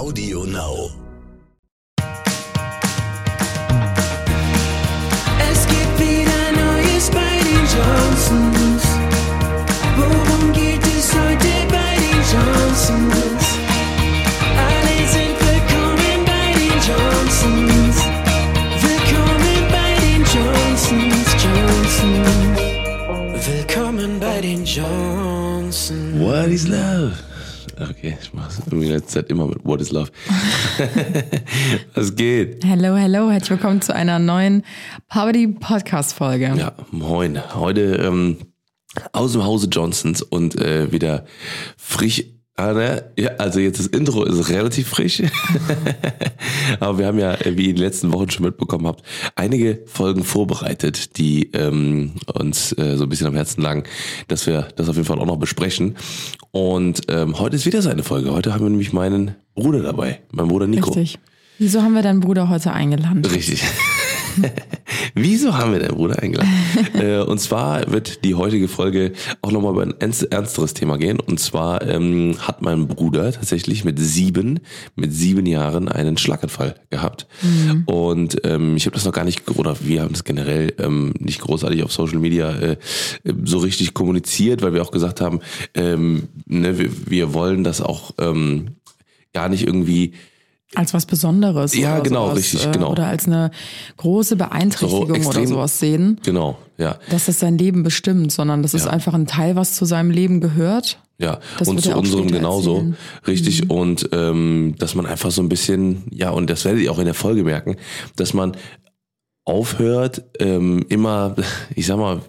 Audio Now. Es gibt wieder Neues bei den Johnsons. Worum geht es heute bei den Johnsons? Alle sind willkommen bei den Johnsons. Willkommen bei den Johnsons, Johnsons. Willkommen bei den Johnsons. What is love? Okay, ich mach's irgendwie in letzter Zeit immer mit What is love. Was geht? Hello, hello, herzlich willkommen zu einer neuen Poverty Podcast Folge. Ja, moin. Heute ähm, aus dem Hause Johnsons und äh, wieder frisch. Ja, also jetzt das Intro ist relativ frisch. Aber wir haben ja, äh, wie ihr in den letzten Wochen schon mitbekommen habt, einige Folgen vorbereitet, die ähm, uns äh, so ein bisschen am Herzen lagen, dass wir das auf jeden Fall auch noch besprechen. Und ähm, heute ist wieder seine Folge. Heute haben wir nämlich meinen Bruder dabei, mein Bruder Nico. Richtig. Wieso haben wir deinen Bruder heute eingeladen? Richtig. Wieso haben wir deinen Bruder eingeladen? äh, und zwar wird die heutige Folge auch nochmal über ein ernst- ernsteres Thema gehen. Und zwar ähm, hat mein Bruder tatsächlich mit sieben, mit sieben Jahren einen Schlaganfall gehabt. Und ähm, ich habe das noch gar nicht, oder wir haben das generell ähm, nicht großartig auf Social Media äh, so richtig kommuniziert, weil wir auch gesagt haben, ähm, ne, wir, wir wollen das auch ähm, gar nicht irgendwie Als was Besonderes. Ja, oder genau, sowas, richtig, äh, genau. Oder als eine große Beeinträchtigung So oder extrem- sowas sehen, Genau, ja. dass das sein Leben bestimmt, sondern das ist Ja. einfach ein Teil, was zu seinem Leben gehört. Ja, Das und zu er unserem genauso. erzählen. Richtig. Mhm. Und ähm, dass man einfach so ein bisschen, ja, und das werdet ihr auch in der Folge merken, dass man aufhört, ähm, immer, ich sag mal,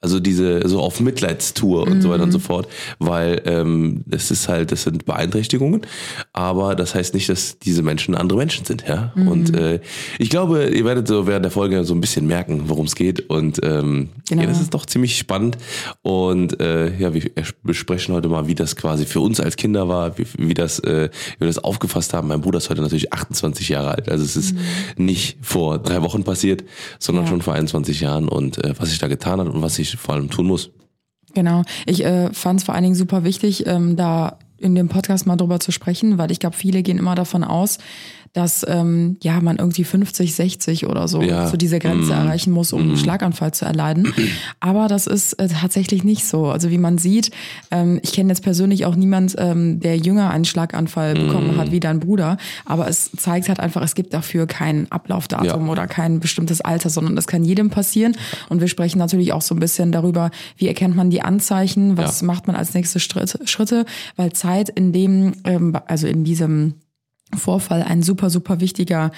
also diese, so auf Mitleidstour und so weiter und Mhm. so fort, weil ähm, das ist halt, das sind Beeinträchtigungen, aber das heißt nicht, dass diese Menschen andere Menschen sind, ja. Mhm. Und äh, ich glaube, ihr werdet so während der Folge so ein bisschen merken, worum es geht und ähm, Genau. ja, das ist doch ziemlich spannend und äh, ja, wir besprechen heute mal, wie das quasi für uns als Kinder war, wie, wie das, äh, wie wir das aufgefasst haben. Mein Bruder ist heute natürlich 28 Jahre alt, also es ist nicht vor drei Wochen passiert, sondern Ja. schon vor 21 Jahren und äh, was ich da getan hat und was ich vor allem tun muss. Genau. Ich äh, fand es vor allen Dingen super wichtig, ähm, da in dem Podcast mal drüber zu sprechen, weil ich glaube, viele gehen immer davon aus, dass ähm, ja man irgendwie 50, 60 oder so Ja. so diese Grenze Mm. erreichen muss, um einen Schlaganfall zu erleiden. Aber das ist äh, tatsächlich nicht so. Also wie man sieht, ähm, ich kenne jetzt persönlich auch niemand, ähm, der jünger einen Schlaganfall bekommen Mm. hat wie dein Bruder. Aber es zeigt halt einfach, es gibt dafür kein Ablaufdatum Ja. oder kein bestimmtes Alter, sondern das kann jedem passieren. Und wir sprechen natürlich auch so ein bisschen darüber, wie erkennt man die Anzeichen, was Ja. macht man als nächste Schritt, Schritte, weil Zeit in dem, ähm, also in diesem Vorfall ein super, super wichtiger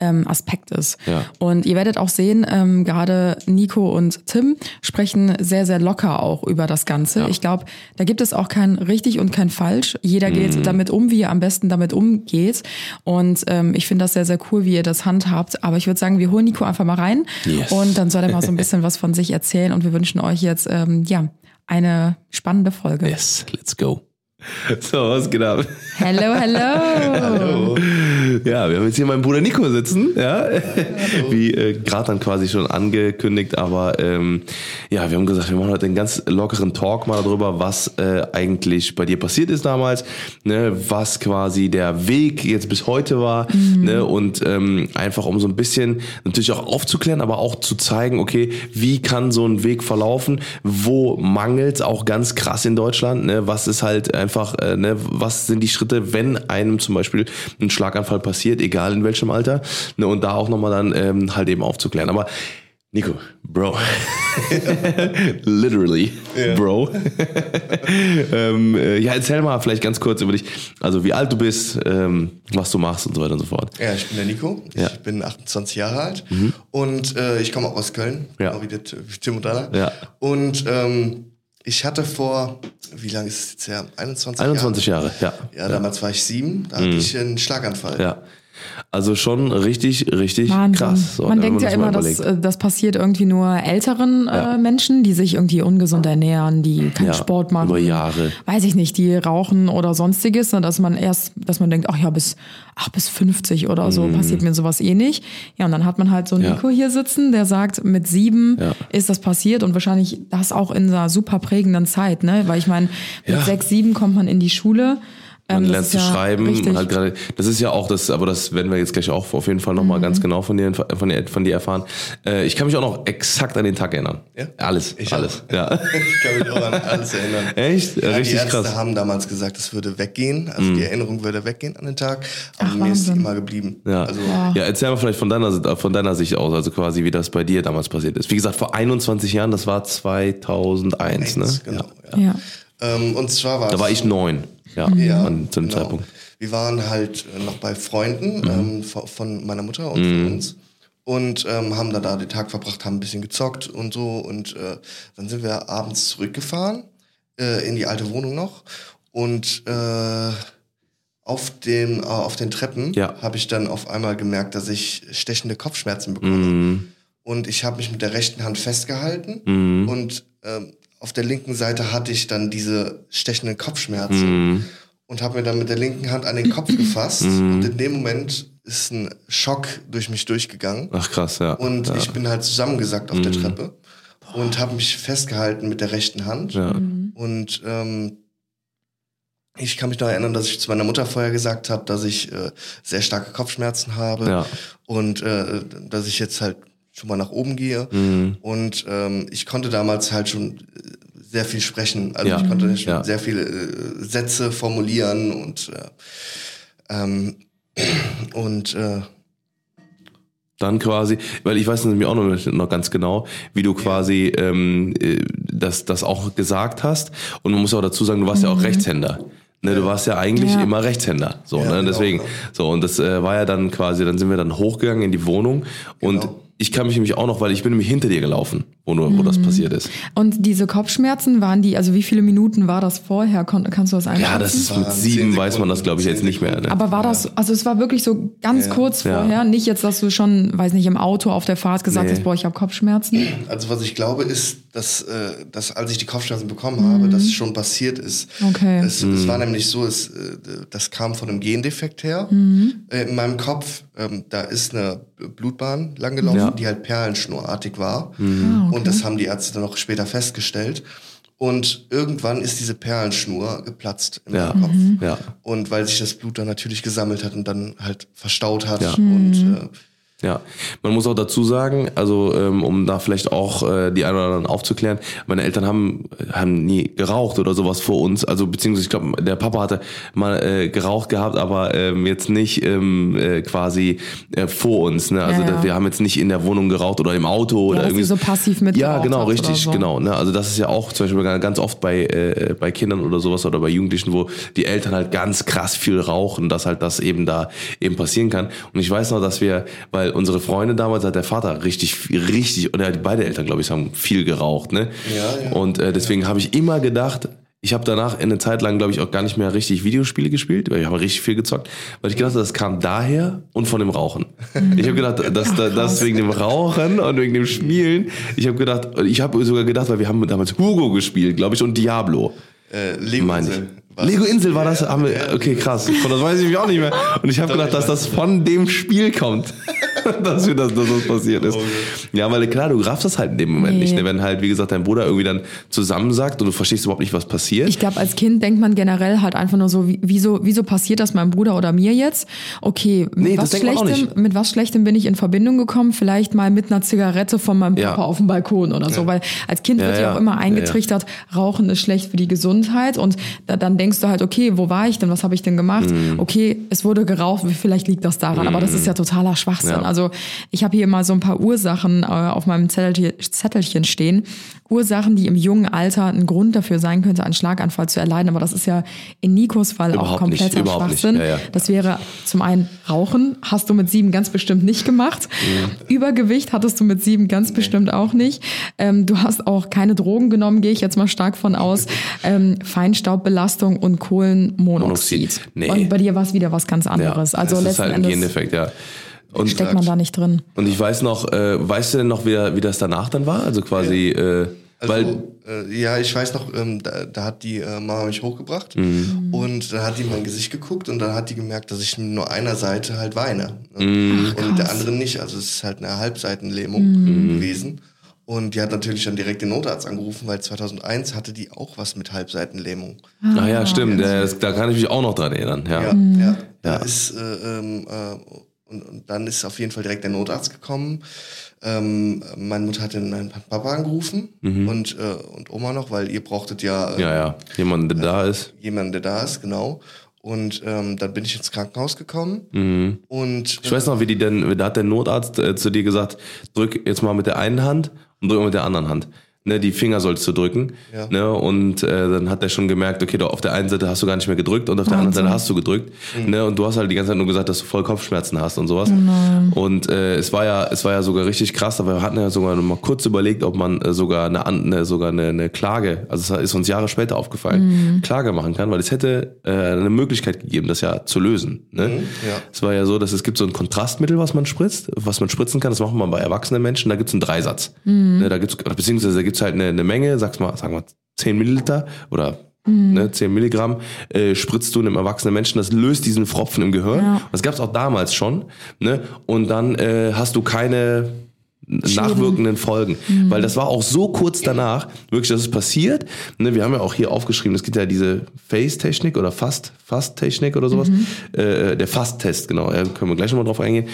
ähm, Aspekt ist. Ja. Und ihr werdet auch sehen, ähm, gerade Nico und Tim sprechen sehr, sehr locker auch über das Ganze. Ja. Ich glaube, da gibt es auch kein richtig und kein falsch. Jeder geht damit um, wie er am besten damit umgeht. Und ähm, ich finde das sehr, sehr cool, wie ihr das handhabt. Aber ich würde sagen, wir holen Nico einfach mal rein Yes. und dann soll er mal so ein bisschen was von sich erzählen. Und wir wünschen euch jetzt ähm, ja eine spannende Folge. Yes, let's go. So, was geht ab? Hello, hello. Hallo. Ja, wir haben jetzt hier meinen Bruder Nico sitzen, ja, wie äh, gerade dann quasi schon angekündigt, aber ähm, ja, wir haben gesagt, wir machen heute einen ganz lockeren Talk mal darüber, was äh, eigentlich bei dir passiert ist damals, ne, was quasi der Weg jetzt bis heute war, ne, und ähm, einfach um so ein bisschen natürlich auch aufzuklären, aber auch zu zeigen, okay, wie kann so ein Weg verlaufen, wo mangelt auch ganz krass in Deutschland, ne, was ist halt einfach, äh, ne, was sind die Schritte, wenn einem zum Beispiel ein Schlaganfall passiert, egal in welchem Alter, ne, und da auch nochmal dann ähm, halt eben aufzuklären. Aber Nico, Bro, literally, Bro. ähm, äh, ja, erzähl mal vielleicht ganz kurz über dich, also wie alt du bist, ähm, was du machst und so weiter und so fort. Ja, ich bin der Nico. Ja. Ich bin 28 Jahre alt und äh, ich komme auch aus Köln, Ja. genau wie, der, wie Tim und Dalla. Ja. Und ähm, ich hatte vor, wie lange ist es jetzt her? 21, 21 Jahre, ja. Ja, damals war ich sieben, da hatte ich einen Schlaganfall. Ja. Also schon richtig, richtig Wahnsinn. krass. So, Man denkt ja immer, dass äh, das passiert irgendwie nur älteren Ja. äh, Menschen, die sich irgendwie ungesund ernähren, die keinen Ja, Sport machen. über Jahre. Weiß ich nicht, die rauchen oder sonstiges, und dass man erst, dass man denkt, ach ja, bis, ach, bis 50 oder so passiert mir sowas eh nicht. Ja, und dann hat man halt so Mhm. Ja. Nico hier sitzen, der sagt, mit sieben ist das passiert und wahrscheinlich das auch in einer super prägenden Zeit, ne? Weil ich meine, mit sechs, sieben kommt man in die Schule. Man Ähm, lernt zu ja schreiben. richtig. Halt gerade, das ist ja auch das, aber das werden wir jetzt gleich auch auf jeden Fall nochmal Mhm. ganz genau von dir, von dir, von dir erfahren. Äh, ich kann mich auch noch exakt an den Tag erinnern. Ja? Alles, Ich alles. auch. Ja. Ich kann mich auch an alles erinnern. Echt? Ja, Richtig die Ärzte krass. haben damals gesagt, es würde weggehen, also Mhm. die Erinnerung würde weggehen an den Tag, aber Ach, mir ist die Wahnsinn. immer geblieben. Ja. Also, ja, erzähl mal vielleicht von deiner, von deiner Sicht aus, also quasi wie das bei dir damals passiert ist. Wie gesagt, vor 21 Jahren, das war 2001, ne? Genau, Ja. ja. Ja. Ähm, und zwar war Da es war ich so- neun, ja, Ja, an, zu dem genau. Zeitpunkt. Wir waren halt äh, noch bei Freunden Mhm. ähm, von- meiner Mutter und von uns und ähm, haben da, da den Tag verbracht, haben ein bisschen gezockt und so und äh, dann sind wir abends zurückgefahren äh, in die alte Wohnung noch und äh, auf den, äh, auf den Treppen Ja. habe ich dann auf einmal gemerkt, dass ich stechende Kopfschmerzen bekomme. Mhm. Und ich habe mich mit der rechten Hand festgehalten Mhm. und ähm, auf der linken Seite hatte ich dann diese stechenden Kopfschmerzen Mhm. und habe mir dann mit der linken Hand an den Kopf gefasst. Mhm. Und in dem Moment ist ein Schock durch mich durchgegangen. Ach krass, ja. Und ja. ich bin halt zusammengesackt auf der Treppe und habe mich festgehalten mit der rechten Hand. ja. Und ähm, ich kann mich noch erinnern, dass ich zu meiner Mutter vorher gesagt habe, dass ich äh, sehr starke Kopfschmerzen habe Ja. und äh, dass ich jetzt halt schon mal nach oben gehe. Mhm. Und ähm, ich konnte damals halt schon äh, sehr viel sprechen. Also Ja. ich konnte schon Ja. sehr viele äh, Sätze formulieren und äh, ähm, und äh, Dann quasi, weil ich weiß nämlich auch noch, noch ganz genau, wie du quasi ähm, äh, das, das auch gesagt hast. Und man muss auch dazu sagen, du warst ja auch Rechtshänder. Ne, du warst ja eigentlich Ja. immer Rechtshänder. So, Ja, ne? genau, Deswegen. ja. So, und das äh, war ja dann quasi, dann sind wir dann hochgegangen in die Wohnung und Genau. Ich kann mich nämlich auch noch, weil ich bin nämlich hinter dir gelaufen, wo, du, wo das Mhm. passiert ist. Und diese Kopfschmerzen waren die, also wie viele Minuten war das vorher? Kon kannst du das einschätzen? Ja, das ist mit sieben, weiß man das, glaube ich, jetzt nicht mehr. Ne? Aber war das, also es war wirklich so ganz kurz Ja. vorher, nicht jetzt, dass du schon, weiß nicht, im Auto auf der Fahrt gesagt Nee. hast, boah, ich habe Kopfschmerzen. also was ich glaube ist, dass, äh, dass als ich die Kopfschmerzen bekommen habe, dass es schon passiert ist. Okay. Es, es war nämlich so, es, äh, das kam von einem Gendefekt her. Äh, in meinem Kopf, ähm, da ist eine Blutbahn langgelaufen, Ja. die halt perlenschnurartig war. Ah, okay. Und das haben die Ärzte dann auch später festgestellt. Und irgendwann ist diese Perlenschnur geplatzt in Ja. Kopf. Ja. Und weil sich das Blut dann natürlich gesammelt hat und dann halt verstaut hat. Ja. Und äh, Ja, man muss auch dazu sagen, also ähm, um da vielleicht auch äh, die einen oder anderen aufzuklären, meine Eltern haben haben nie geraucht oder sowas vor uns, also beziehungsweise ich glaube, der Papa hatte mal äh, geraucht gehabt, aber ähm, jetzt nicht ähm, äh, quasi äh, vor uns, ne? Also Ja, ja. wir haben jetzt nicht in der Wohnung geraucht oder im Auto oder dass irgendwie so passiv mitgeraucht Ja, genau, oder richtig, so. genau, ne? Also das ist ja auch zum Beispiel ganz oft bei äh, bei Kindern oder sowas oder bei Jugendlichen, wo die Eltern halt ganz krass viel rauchen, dass halt das eben da eben passieren kann. Und ich weiß noch, dass wir, weil unsere Freunde damals hat der Vater richtig, richtig, oder beide Eltern, glaube ich, haben viel geraucht, ne? Ja, ja. Und äh, deswegen habe ich immer gedacht, ich habe danach in eine Zeit lang, glaube ich, auch gar nicht mehr richtig Videospiele gespielt, weil ich habe richtig viel gezockt, weil ich gedacht habe, das kam daher und von dem Rauchen. Ich habe gedacht, dass da, das wegen dem Rauchen und wegen dem Spielen. Ich habe gedacht, ich habe sogar gedacht, weil wir haben damals Hugo gespielt, glaube ich, und Diablo. äh, Lego Insel. Lego Insel war das, haben wir, okay, krass. Von das weiß ich mich auch nicht mehr. Und ich habe gedacht, dass das von dem Spiel kommt. dass, wir das, dass das passiert ist. Ja, weil klar, du raffst das halt in dem Moment Nee. nicht. Ne? Wenn halt, wie gesagt, dein Bruder irgendwie dann zusammensagt und du verstehst überhaupt nicht, was passiert. Ich glaube, als Kind denkt man generell halt einfach nur so, wie- wieso, wieso passiert das meinem Bruder oder mir jetzt? Okay, mit, Nee, was Schlechtem, mit was Schlechtem bin ich in Verbindung gekommen? Vielleicht mal mit einer Zigarette von meinem Ja. Papa auf dem Balkon oder so. Weil als Kind Ja, wird ja, ja. auch immer Ja, ja. eingetrichtert, Rauchen ist schlecht für die Gesundheit. Und da, dann denkst du halt, okay, wo war ich denn? Was habe ich denn gemacht? Mhm. Okay, es wurde geraucht, vielleicht liegt das daran. Aber das ist ja totaler Schwachsinn. Ja. Also ich habe hier mal so ein paar Ursachen äh, auf meinem Zettel, Zettelchen stehen. Ursachen, die im jungen Alter ein Grund dafür sein könnte, einen Schlaganfall zu erleiden. Aber das ist ja in Nikos Fall auch Überhaupt kompletter überhaupt nicht. Schwachsinn. Ja, ja. Das wäre zum einen Rauchen, hast du mit sieben ganz bestimmt nicht gemacht. Übergewicht hattest du mit sieben ganz bestimmt auch nicht. Ähm, du hast auch keine Drogen genommen, gehe ich jetzt mal stark von aus. Ähm, Feinstaubbelastung und Kohlenmonoxid. Monoxid. Nee. Und bei dir war es wieder was ganz anderes. also das ist letzten halt ein Endes Gendefekt, ja. Und, steckt man da nicht drin. und ich weiß noch, äh, weißt du denn noch, wie, wie das danach dann war? Also quasi, äh, weil, Also, äh, ja, ich weiß noch, ähm, da, da hat die äh, Mama mich hochgebracht Mhm. und dann hat die in mein Gesicht geguckt und dann hat die gemerkt, dass ich nur einer Seite halt weine ne? Mhm. und der anderen nicht. Also es ist halt eine Halbseitenlähmung Mhm. gewesen. Und die hat natürlich dann direkt den Notarzt angerufen, weil 2001 hatte die auch was mit Halbseitenlähmung. Ah ja, stimmt. Das, da kann ich mich auch noch dran erinnern. Ja. Ja, ja. Da ist, äh, ähm, äh, und, und dann ist auf jeden Fall direkt der Notarzt gekommen. Ähm, meine Mutter hat den meinen Papa angerufen und, äh, und Oma noch, weil ihr brauchtet ja, äh, Mhm. ja, ja. Jemand, der da ist. jemanden, der da ist, genau. Und ähm, dann bin ich ins Krankenhaus gekommen und Mhm. Ich weiß noch, wie die denn, da hat der Notarzt äh, zu dir gesagt, drück jetzt mal mit der einen Hand und drück mal mit der anderen Hand. Ne, die Finger sollst du drücken. Ja. Ne, und äh, dann hat er schon gemerkt, okay, du, auf der einen Seite hast du gar nicht mehr gedrückt und auf der anderen Wahnsinn. Seite hast du gedrückt. Ne, und du hast halt die ganze Zeit nur gesagt, dass du voll Kopfschmerzen hast und sowas. und äh, es war ja, es war ja sogar richtig krass, aber wir hatten ja sogar noch mal kurz überlegt, ob man äh, sogar eine, eine sogar eine, eine Klage, also es ist uns Jahre später aufgefallen, Klage machen kann, weil es hätte äh, eine Möglichkeit gegeben, das ja zu lösen. Ne? ja. Es war ja so, dass es gibt so ein Kontrastmittel, was man spritzt, was man spritzen kann. Das macht man bei erwachsenen Menschen. Da gibt's einen Dreisatz. Ne, da gibt's beziehungsweise da gibt's halt eine, eine Menge, sag's mal, sagen wir 10 Milliliter oder ne, 10 Milligramm, äh, spritzt du einem erwachsenen Menschen. Das löst diesen Fropfen im Gehirn. Ja. Das gab's auch damals schon. Ne? Und dann äh, hast du keine nachwirkenden Folgen. Weil das war auch so kurz danach, wirklich, dass es passiert. Ne, wir haben ja auch hier aufgeschrieben, es gibt ja diese Face-Technik oder Fast, Fast-Technik oder sowas. Äh, der Fast-Test, genau, ja, können wir gleich nochmal drauf eingehen.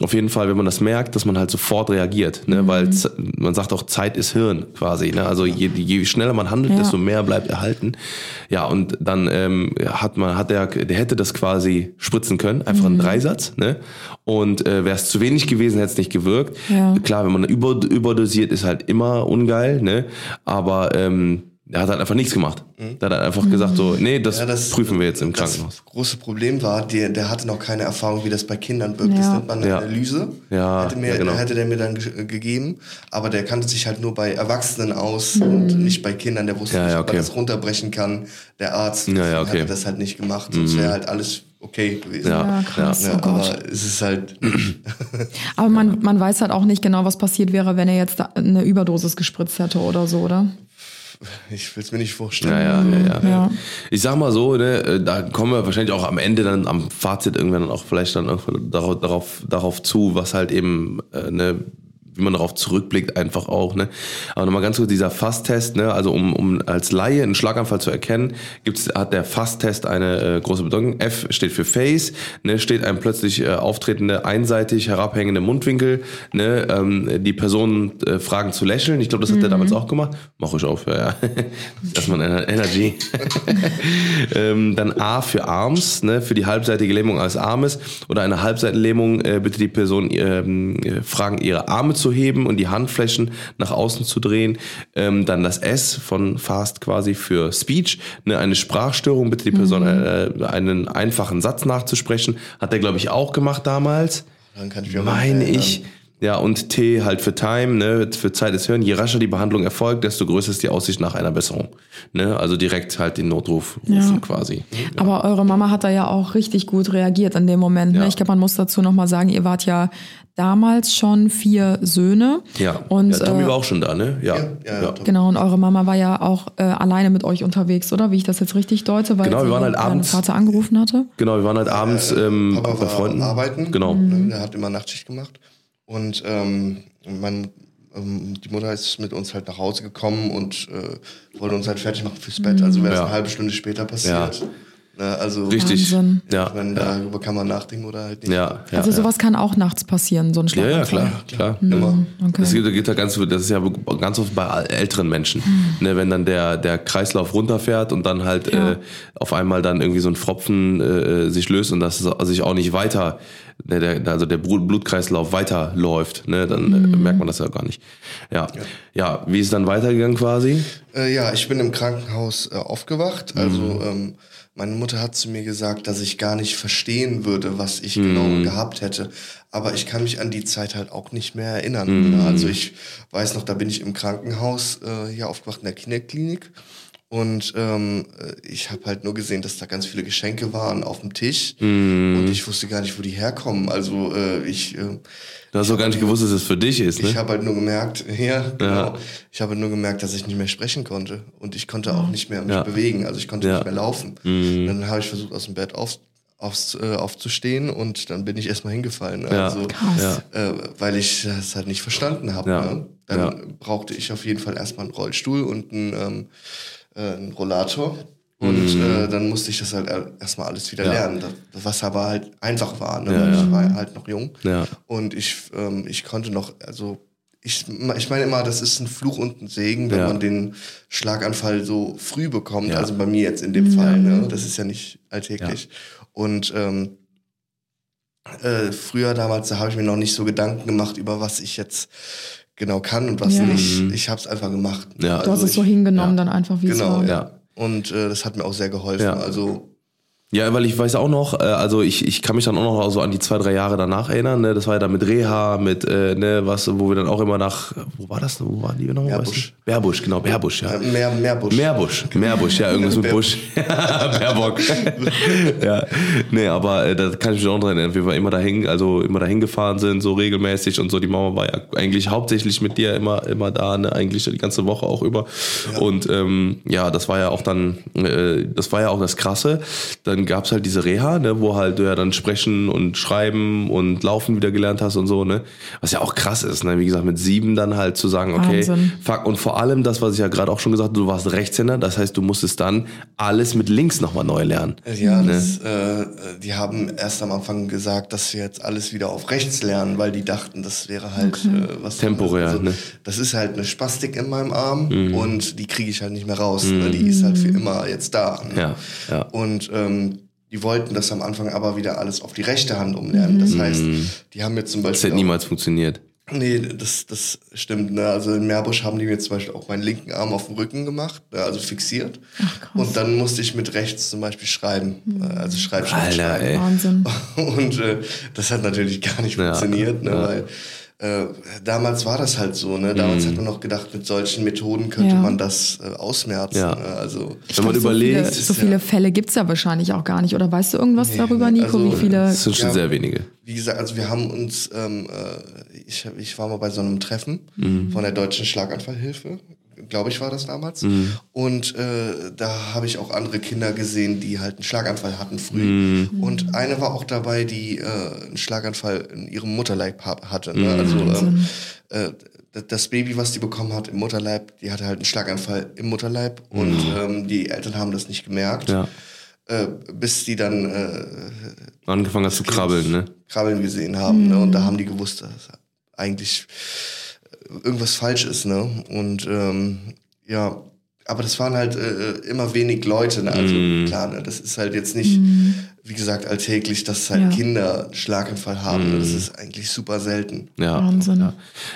Auf jeden Fall, wenn man das merkt, dass man halt sofort reagiert. Ne, Weil Z- man sagt auch, Zeit ist Hirn quasi. Ne? Also je, je schneller man handelt, Ja. desto mehr bleibt erhalten. Ja, und dann ähm, hat man, hat der, der hätte das quasi spritzen können, einfach ein Dreisatz, ne? Und äh, wäre es zu wenig gewesen, hätte es nicht gewirkt. Ja. Klar, wenn man über, überdosiert, ist halt immer ungeil, ne? Aber ähm, er hat halt einfach nichts gemacht. Der hat halt einfach gesagt so, nee, das, Ja, das- prüfen wir jetzt im Das Krankenhaus. große Problem war, der, der hatte noch keine Erfahrung, wie das bei Kindern wirkt. Das Ja. nennt man eine Ja. Analyse. Ja, hätte, mir, ja, genau. hätte der mir dann ge gegeben. Aber der kannte sich halt nur bei Erwachsenen aus Mhm. und nicht bei Kindern. Der wusste Ja, nicht, ja, ob okay. er das runterbrechen kann. Der Arzt Ja, okay. hat das halt nicht gemacht. Sonst wäre halt alles okay gewesen. Ja, krass. Ja, oh aber es ist halt, Aber man, man weiß halt auch nicht genau, was passiert wäre, wenn er jetzt eine Überdosis gespritzt hätte oder so, oder? Ich will es mir nicht vorstellen. Ja, ja, ja, ja. Ja. Ich sag mal so, ne, äh, da kommen wir wahrscheinlich auch am Ende dann am Fazit irgendwann dann auch vielleicht dann darauf, darauf, darauf zu, was halt eben, äh, ne, wie man darauf zurückblickt, einfach auch, ne. Aber nochmal ganz kurz dieser Fasstest, ne, also um, um als Laie einen Schlaganfall zu erkennen, gibt's, hat der Fasstest eine äh, große Bedeutung. F steht für Face, ne, steht ein plötzlich äh, auftretende, einseitig herabhängende Mundwinkel, ne, ähm, die Personen äh, fragen zu lächeln. Ich glaube, das hat er damals auch gemacht. Mach ich auf, ja, ja. Erstmal Energy. ähm, dann A für Arms, ne, für die halbseitige Lähmung als Armes oder eine Halbseitenlähmung, äh, bitte die Person ähm, äh, fragen, ihre Arme zu heben und die Handflächen nach außen zu drehen. Ähm, dann das S von Fast quasi für Speech, ne, eine Sprachstörung, bitte die Person äh, einen einfachen Satz nachzusprechen. Hat er, glaube ich, auch gemacht damals. Dann kann ich auch Meine ich. Ja, und T halt für Time, ne, für Zeit des Hören. Je rascher die Behandlung erfolgt, desto größer ist die Aussicht nach einer Besserung. Ne? Also direkt halt den Notruf rufen Ja. quasi. Aber eure Mama hat da ja auch richtig gut reagiert in dem Moment. Ja. Ne? Ich glaube, man muss dazu nochmal sagen, ihr wart ja damals schon vier Söhne. Ja. Und, ja, Tommy äh, war auch schon da, ne? Ja. Ja, ja, ja. Genau, und eure Mama war ja auch äh, alleine mit euch unterwegs, oder? Wie ich das jetzt richtig deute, weil Genau, wir waren halt abends- Vater angerufen hatte. Genau, wir waren halt abends ähm, Papa bei war Freunden. arbeiten. Genau. Ne, Der hat immer Nachtschicht gemacht. Und ähm, mein, ähm, die Mutter ist mit uns halt nach Hause gekommen und äh, wollte uns halt fertig machen fürs Bett. Also wäre es Ja. eine halbe Stunde später passiert. Ne, also Richtig. Wahnsinn. Ja. Ich meine, darüber kann man nachdenken oder halt nicht. Ja, ja. also sowas kann auch nachts passieren, so ein ja, ja, Schlaganfall. klar, klar. Immer. Okay. Das gibt, gibt ja ganz, das ist ja ganz oft bei älteren Menschen, ne, wenn dann der der Kreislauf runterfährt und dann halt Ja. äh, auf einmal dann irgendwie so ein Fropfen äh, sich löst und das sich auch nicht weiter, ne, der, also der Blut- Blutkreislauf weiterläuft, ne, dann äh, merkt man das ja gar nicht. Ja. ja, wie ist es dann weitergegangen quasi? Äh, ja, ich bin im Krankenhaus äh, aufgewacht. Also ähm, meine Mutter hat zu mir gesagt, dass ich gar nicht verstehen würde, was ich genau gehabt hätte. Aber ich kann mich an die Zeit halt auch nicht mehr erinnern. Also ich weiß noch, da bin ich im Krankenhaus äh, hier aufgewacht in der Kinderklinik. Und ähm, äh, ich habe halt nur gesehen, dass da ganz viele Geschenke waren auf dem Tisch. Und ich wusste gar nicht, wo die herkommen. Also äh, ich... Äh, Du hast doch gar nicht gewusst, dass es für dich ist, ne? ich habe halt nur gemerkt, ja, genau. Ich habe nur gemerkt, dass ich nicht mehr sprechen konnte und ich konnte auch nicht mehr mich Ja. bewegen, also ich konnte Ja. Nicht mehr laufen. Dann habe ich versucht, aus dem Bett auf, aufs, äh, aufzustehen und dann bin ich erstmal hingefallen. Ja. Also, Krass. äh, weil ich das halt nicht verstanden habe. Ja. Ne? Dann Ja. brauchte ich auf jeden Fall erstmal einen Rollstuhl und einen, ähm, äh, einen Rollator. Und äh, dann musste ich das halt er- erstmal alles wieder Mhm. Ja. lernen, das, was aber halt einfach war. Ne? Ja, weil ja. Ich war halt noch jung. Ja. Und ich, ähm, ich konnte noch, also ich, ich meine immer, das ist ein Fluch und ein Segen, wenn Ja. man den Schlaganfall so früh bekommt. Ja. Also bei mir jetzt in dem Fall. Ne? Das ist ja nicht alltäglich. Und ähm, äh, früher damals, da habe ich mir noch nicht so Gedanken gemacht über was ich jetzt genau kann und was Ja. nicht. Ich habe es einfach gemacht. Ja. Du hast Also es so hingenommen, dann einfach wie es Genau, war. ja. Ja. Und äh, das hat mir auch sehr geholfen. Ja. Also Ja, weil ich weiß auch noch, äh, also ich, ich kann mich dann auch noch so an die zwei, drei Jahre danach erinnern. Ne? Das war ja dann mit Reha, mit, äh, ne, was, wo wir dann auch immer nach, wo war das? Wo waren die nochmal? Meerbusch. Meerbusch, genau, Meerbusch, ja. äh, mehr, mehr Busch. Meerbusch, Meerbusch, ja, irgendwas mit Busch. Baerbock. ja, nee, aber äh, da kann ich mich auch dran erinnern, wie wir immer dahin, also immer dahin gefahren sind, so regelmäßig und so. Die Mama war ja eigentlich hauptsächlich mit dir immer, immer da, ne, eigentlich die ganze Woche auch über. Und ähm, ja, das war ja auch dann, äh, das war ja auch das Krasse. Dann gab's halt diese Reha, ne, wo halt du ja dann sprechen und schreiben und laufen wieder gelernt hast und so, ne. Was ja auch krass ist, ne, wie gesagt, mit sieben dann halt zu sagen, okay, Wahnsinn. Fuck, und vor allem das, was ich ja gerade auch schon gesagt habe, du warst Rechtshänder, das heißt, du musstest dann alles mit links nochmal neu lernen. Ja, Ne? das, äh, die haben erst am Anfang gesagt, dass wir jetzt alles wieder auf rechts lernen, weil die dachten, das wäre halt äh, was Temporär, Also, ne? Das ist halt eine Spastik in meinem Arm Mhm. und die kriege ich halt nicht mehr raus. Ne? Die ist halt für immer jetzt da. Ne? Ja, ja. Und ähm, die wollten das am Anfang aber wieder alles auf die rechte Hand umlernen. Das heißt, die haben mir zum Mhm. Das Beispiel hätte auch- niemals funktioniert. Nee, das, das stimmt. Ne? Also in Meerbusch haben die mir zum Beispiel auch meinen linken Arm auf dem Rücken gemacht, ne? also fixiert. Und dann musste ich mit rechts zum Beispiel schreiben, äh, also Schreibschrift Alter, schreiben. ey. Wahnsinn. Und äh, das hat natürlich gar nicht Ja, funktioniert, ne? ja. weil äh, damals war das halt so. Ne? Damals hat man noch gedacht, mit solchen Methoden könnte Ja. man das äh, ausmerzen. Ja. Ne? Also Wenn man überlegt, So viele, so viele Fälle gibt's ja wahrscheinlich auch gar nicht. Oder weißt du irgendwas darüber, Nico? also- wie viele? das sind schon Ja. sehr wenige. wie gesagt, also wir haben uns, ähm, äh, ich, hab- ich war mal bei so einem Treffen von der Deutschen Schlaganfallhilfe, glaube ich war das damals. Und äh, da habe ich auch andere Kinder gesehen, die halt einen Schlaganfall hatten früh. Und eine war auch dabei, die äh, einen Schlaganfall in ihrem Mutterleib ha hatte. Ne? Also ähm, äh, das Baby, was die bekommen hat im Mutterleib, die hatte halt einen Schlaganfall im Mutterleib und ähm, die Eltern haben das nicht gemerkt. Ja. Äh, bis die dann äh, Angefangen hast zu krabbeln, ne? Krabbeln gesehen haben. Ne? Und da haben die gewusst, dass eigentlich irgendwas falsch ist. Ne? Und ähm, ja, aber das waren halt äh, immer wenig Leute. Ne? Also klar, ne? das ist halt jetzt nicht, wie gesagt, alltäglich, dass halt Ja. Kinder einen Schlaganfall haben. Ne? Das ist eigentlich super selten. Ja. Wahnsinn. Ja.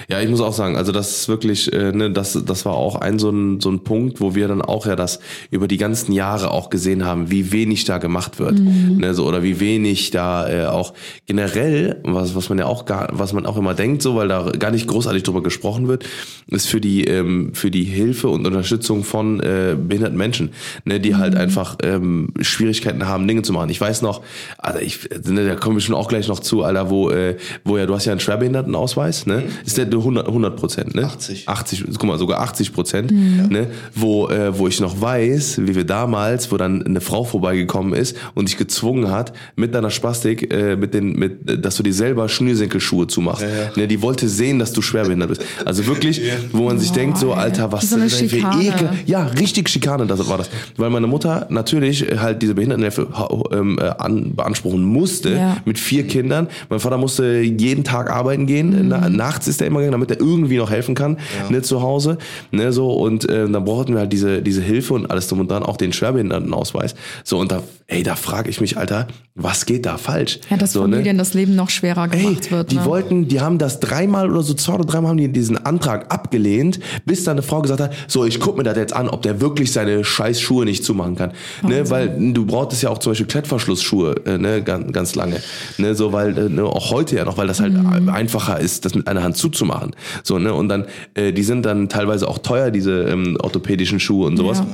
ja, ich muss auch sagen, also das ist wirklich, äh, ne, das, das war auch ein so, ein so ein Punkt, wo wir dann auch ja das über die ganzen Jahre auch gesehen haben, wie wenig da gemacht wird. Ne, so, oder wie wenig da äh, auch generell, was, was man ja auch gar, was man auch immer denkt, so, weil da gar nicht großartig drüber gesprochen wird, ist für die, ähm, für die Hilfe und Unterstützung von äh, behinderten Menschen, ne, die halt einfach ähm, Schwierigkeiten haben, Dinge zu machen. Ich weiß noch, also ich, ne, da kommen wir schon auch gleich noch zu, Alter, wo, äh, wo ja, du hast ja einen Schwerbehindertenausweis, ne? Ist der 100, 100 Prozent, ne? 80. 80, guck mal, sogar 80 Prozent, ne? Wo, äh, wo ich noch weiß, wie wir damals, wo dann eine Frau vorbeigekommen ist und dich gezwungen hat, mit deiner Spastik, äh, mit den, mit, dass du dir selber Schnürsenkelschuhe zumachst. Ne? Die wollte sehen, dass du schwerbehindert bist. Also wirklich, wo man sich denkt, so. Alter, was So denn für. Ekel. Ja, richtig Schikane, das war das. Weil meine Mutter natürlich halt diese Behindertenhilfe ähm, äh, an, beanspruchen musste Ja. mit vier Kindern. Mein Vater musste jeden Tag arbeiten gehen. Na, nachts ist er immer gegangen, damit er irgendwie noch helfen kann ne, zu Hause. Ne, so und äh, dann brauchten wir halt diese diese Hilfe und alles drum und dran, auch den Schwerbehindertenausweis. So und da, ey, da frage ich mich, Alter, was geht da falsch? Ja, dass so, ne? Familien das Leben noch schwerer Ey, gemacht wird. die ne? wollten, die haben das dreimal oder so, zwei oder dreimal haben die diesen Antrag abgelehnt, bis dann eine Frau gesagt hat, so, ich guck mir das jetzt an, ob der wirklich seine scheiß Schuhe nicht zumachen kann. Ne, weil du brauchtest ja auch zum Beispiel Klettverschlussschuhe, äh, ne, ganz, ganz lange. Ne, so, weil, äh, ne, auch heute ja noch, weil das halt einfacher ist, das mit einer Hand zuzumachen. So, ne, und dann, äh, die sind dann teilweise auch teuer, diese ähm, orthopädischen Schuhe und sowas. Ja.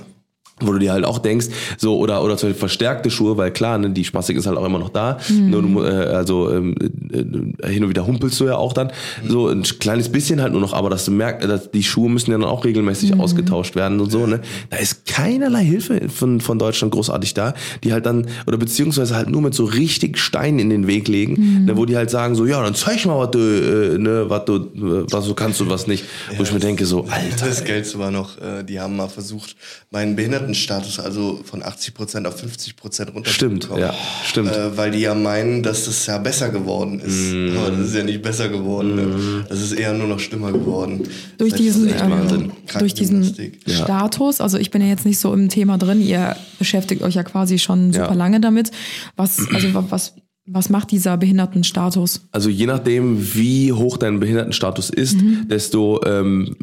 Wo du dir halt auch denkst, so oder oder zum Beispiel verstärkte Schuhe, weil klar, ne, die Spastik ist halt auch immer noch da. Nur du, äh, also ähm, äh, hin und wieder humpelst du ja auch dann so ein kleines bisschen halt nur noch, aber dass du merkst, dass die Schuhe müssen ja dann auch regelmäßig ausgetauscht werden und so. Ne, da ist keinerlei Hilfe von von Deutschland großartig da, die halt dann oder beziehungsweise halt nur mit so richtig Steinen in den Weg legen, ne, wo die halt sagen so, ja, dann zeig mal, was du, äh, ne, was du, äh, was du kannst und was nicht. wo ich mir denke so, Alter. Das Geilste war noch, äh, die haben mal versucht, meinen Behindertenstatus also von 80% auf 50% runter Stimmt, ja, stimmt. Äh, weil die ja meinen, dass das ja besser geworden ist. Mhm. Aber das ist ja nicht besser geworden. Ne? Das ist eher nur noch schlimmer geworden. durch Das heißt, diesen, ähm, durch diesen. Status, also ich bin ja jetzt nicht so im Thema drin, ihr beschäftigt euch ja quasi schon super Ja. lange damit. Was, also wa- was, was macht dieser Behindertenstatus? Also je nachdem, wie hoch dein Behindertenstatus ist, Mhm. desto ähm,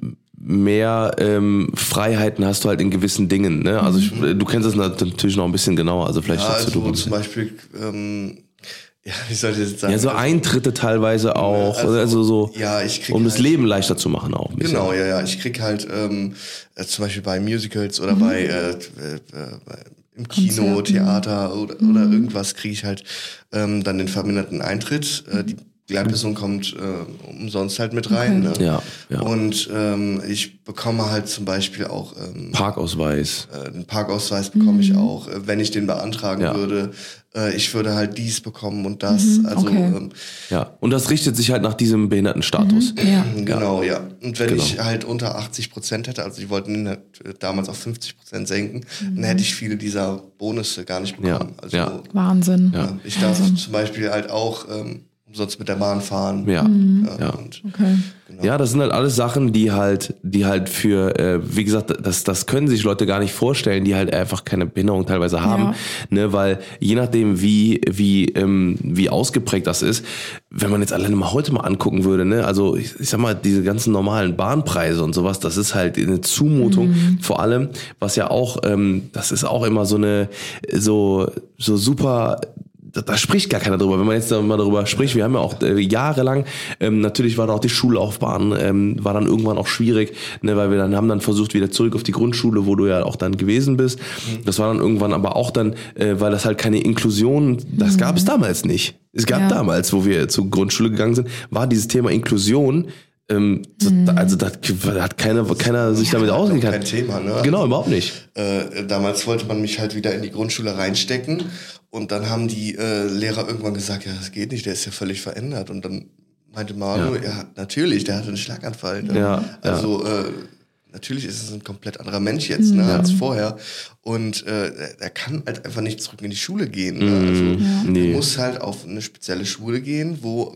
mehr ähm, Freiheiten hast du halt in gewissen Dingen. Ne? Also ich, Mhm. du kennst das natürlich noch ein bisschen genauer. Also vielleicht Ja, also du zum Beispiel, ähm, ja, wie soll ich das jetzt sagen? ja so Eintritte teilweise auch, Also, also, so, ja, ich krieg um das halt- Leben leichter zu machen auch. Genau, ja, ja. Ich krieg halt ähm, äh, zum Beispiel bei Musicals Mhm. oder bei, äh, äh, bei im Kino, Konzerten. Theater oder, Mhm. oder irgendwas kriege ich halt ähm, dann den verminderten Eintritt. Äh, die Begleitperson kommt äh, umsonst halt mit rein. Ne? Ja, ja. Und ähm, ich bekomme halt zum Beispiel auch ähm, Parkausweis. äh, den Parkausweis bekomme Mhm. ich auch, äh, wenn ich den beantragen Ja. würde. Äh, ich würde halt dies bekommen und das. Also okay. ähm, Ja. Und das richtet sich halt nach diesem Behindertenstatus. Ja. Genau, ja. Und wenn Genau. ich halt unter 80 Prozent hätte, also die wollten ihn halt äh, damals auf 50 Prozent senken, Mhm. dann hätte ich viele dieser Bonusse gar nicht bekommen. Ja, Also ja. Wahnsinn. ja, ich darf zum Beispiel halt auch ähm, umsonst mit der Bahn fahren. Ja. Ja, Ja. Und, Okay. Ja, das sind halt alles Sachen, die halt, die halt für, äh, wie gesagt, das, das können sich Leute gar nicht vorstellen, die halt einfach keine Behinderung teilweise haben, Ja. ne, weil je nachdem, wie, wie, ähm, wie ausgeprägt das ist, wenn man jetzt alleine mal heute mal angucken würde, ne, also ich, ich sag mal, diese ganzen normalen Bahnpreise und sowas, das ist halt eine Zumutung, vor allem, was ja auch, ähm, das ist auch immer so eine, so, so super da, da spricht gar keiner drüber. Wenn man jetzt mal darüber spricht, wir haben ja auch äh, jahrelang, ähm, natürlich war da auch die Schullaufbahn, ähm, war dann irgendwann auch schwierig, ne, weil wir dann haben dann versucht, wieder zurück auf die Grundschule, wo du ja auch dann gewesen bist. Das war dann irgendwann aber auch dann, äh, weil das halt keine Inklusion, das gab es damals nicht. Es gab Ja. damals, wo wir zur Grundschule gegangen sind, war dieses Thema Inklusion, ähm, so- also da hat keiner, keiner sich damit ausgekannt. kein Thema, ne? Genau, überhaupt nicht. äh, damals wollte man mich halt wieder in die Grundschule reinstecken und dann haben die äh, Lehrer irgendwann gesagt, ja, das geht nicht, der ist ja völlig verändert. Und dann meinte Manu, ja, natürlich, der hatte einen Schlaganfall. Ne? Ja, also Äh, natürlich ist es ein komplett anderer Mensch jetzt ne, als vorher. Und äh, er- kann halt einfach nicht zurück in die Schule gehen. Ne? Also Nee. er muss halt auf eine spezielle Schule gehen, wo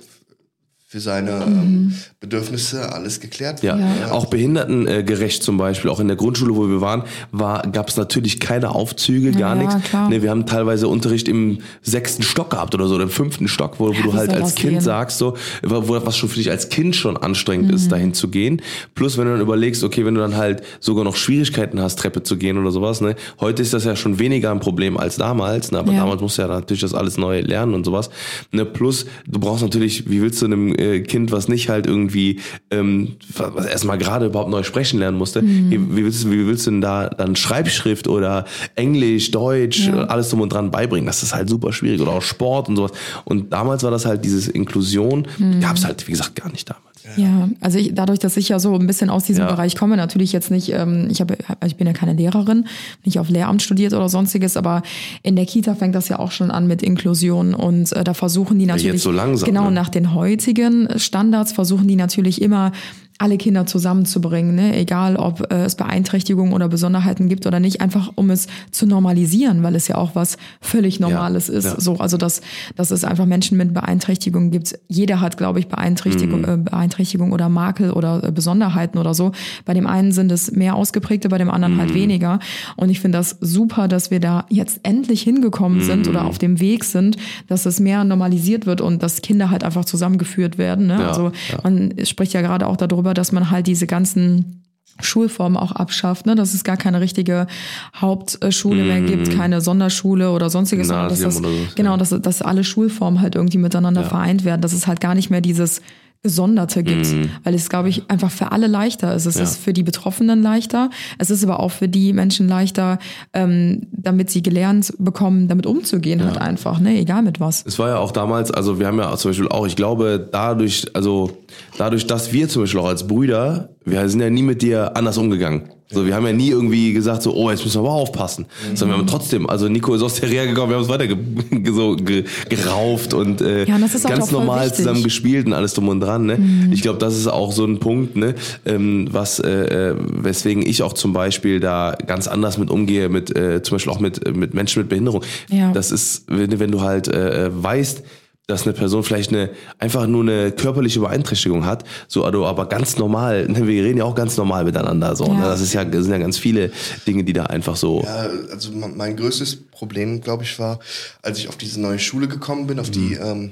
für seine ähm, Bedürfnisse alles geklärt Ja, wird. ne? auch behindertengerecht zum Beispiel, auch in der Grundschule, wo wir waren, war, gab es natürlich keine Aufzüge, gar Ja, nichts. klar. Ne, wir haben teilweise Unterricht im sechsten Stock gehabt oder so, oder im fünften Stock, wo, wo du halt als Kind gehen? sagst, so, wo, was schon für dich als Kind schon anstrengend Mhm. ist, dahin zu gehen. Plus, wenn du dann überlegst, okay, wenn du dann halt sogar noch Schwierigkeiten hast, Treppe zu gehen oder sowas, ne, heute ist das ja schon weniger ein Problem als damals, ne, aber Ja. damals musst du ja natürlich das alles neu lernen und sowas. Ne, plus, du brauchst natürlich, wie willst du einem äh, Kind, was nicht halt irgendwie, ähm, was erstmal gerade überhaupt neu sprechen lernen musste, Mhm. wie, wie, willst, du- wie willst du denn da dann Schreibschrift oder Englisch, Deutsch, Ja. alles drum und dran beibringen? Das ist halt super schwierig. Oder auch Sport und sowas. Und damals war das halt dieses Inklusion, Mhm. gab es halt, wie gesagt, gar nicht damals. Ja, also ich, dadurch, dass ich ja so ein bisschen aus diesem Ja. Bereich komme, natürlich jetzt nicht, ähm, ich, habe, ich bin ja keine Lehrerin, nicht auf Lehramt studiert oder sonstiges, aber in der Kita fängt das ja auch schon an mit Inklusion und äh, da versuchen die natürlich jetzt so langsam, genau ne? nach den heutigen Standards versuchen die natürlich immer alle Kinder zusammenzubringen, ne? egal ob äh, es Beeinträchtigungen oder Besonderheiten gibt oder nicht, einfach um es zu normalisieren, weil es ja auch was völlig Normales ist. ja. So, also dass, dass es einfach Menschen mit Beeinträchtigungen gibt. Jeder hat, glaube ich, Beeinträchtigung, Mhm. äh, Beeinträchtigung oder Makel oder äh, Besonderheiten oder so. Bei dem einen sind es mehr ausgeprägte, bei dem anderen Mhm. halt weniger. Und ich finde das super, dass wir da jetzt endlich hingekommen sind Mhm. oder auf dem Weg sind, dass es mehr normalisiert wird und dass Kinder halt einfach zusammengeführt werden. Ne? Ja, also ja. man spricht ja gerade auch darüber, dass man halt diese ganzen Schulformen auch abschafft, ne? dass es gar keine richtige Hauptschule mehr gibt, keine Sonderschule oder sonstiges, sondern dass Mhm. Das, so, genau, ja. dass, dass alle Schulformen halt irgendwie miteinander vereint werden, dass es halt gar nicht mehr dieses Gesonderte gibt, weil es, glaube ich, einfach für alle leichter ist. Es Mhm. Ja. ist für die Betroffenen leichter, es ist aber auch für die Menschen leichter, ähm, damit sie gelernt bekommen, damit umzugehen halt einfach, ne, egal mit was. Es war ja auch damals, also wir haben ja zum Beispiel auch, ich glaube, dadurch, also dadurch, dass wir zum Beispiel auch als Brüder, wir sind ja nie mit dir anders umgegangen. So, wir haben ja nie irgendwie gesagt, so, oh, jetzt müssen wir aber aufpassen. Sondern wir haben trotzdem, also Nico ist aus der Reha gekommen, wir haben uns weiter ge so ge gerauft und äh, Ja, und das ist auch ganz normal zusammen gespielt und alles drum und dran. Ne? Ich glaube, das ist auch so ein Punkt, ne? ähm, was, äh, äh, weswegen ich auch zum Beispiel da ganz anders mit umgehe, mit äh, zum Beispiel auch mit, mit Menschen mit Behinderung. Ja. Das ist, wenn, wenn du halt äh, äh, weißt, dass eine Person vielleicht eine einfach nur eine körperliche Beeinträchtigung hat, so also aber ganz normal, ne, wir reden ja auch ganz normal miteinander so. Ja. Ne? Das ist ja das sind ja ganz viele Dinge, die da einfach so. Ja, also me- mein größtes Problem, glaube ich, war, als ich auf diese neue Schule gekommen bin, auf die ähm,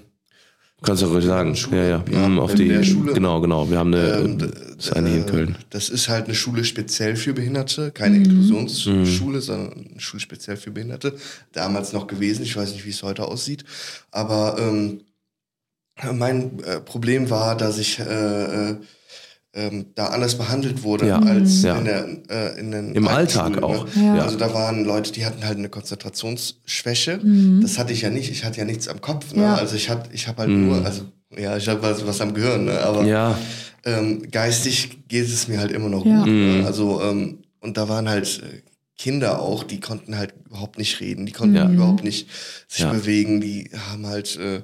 Kannst du ruhig sagen. Schule. Ja, ja. Mhm, auf die, Schule. genau, genau. Wir haben eine, Ähm, das ist eine hier in äh, Köln. Das ist halt eine Schule speziell für Behinderte, keine Mhm. Inklusionsschule, sondern eine Schule speziell für Behinderte. Damals noch gewesen, ich weiß nicht, wie es heute aussieht. Aber ähm, mein äh, Problem war, dass ich äh, äh, ähm, da anders behandelt wurde Ja. als Ja. in, der, äh, in den Im Alltag Schulen, auch. Ne? Ja. Also da waren Leute, die hatten halt eine Konzentrationsschwäche. Das hatte ich ja nicht. Ich hatte ja nichts am Kopf. Ne? Ja. Also ich hatte, ich habe halt nur, also ja, ich habe was, was am Gehirn. Ne? Aber Ja. ähm, geistig geht es mir halt immer noch Ja. gut. Mhm. Ne? Also, ähm, und da waren halt äh, Kinder auch, die konnten halt überhaupt nicht reden, die konnten Ja. überhaupt nicht sich Ja. bewegen, die haben halt, äh,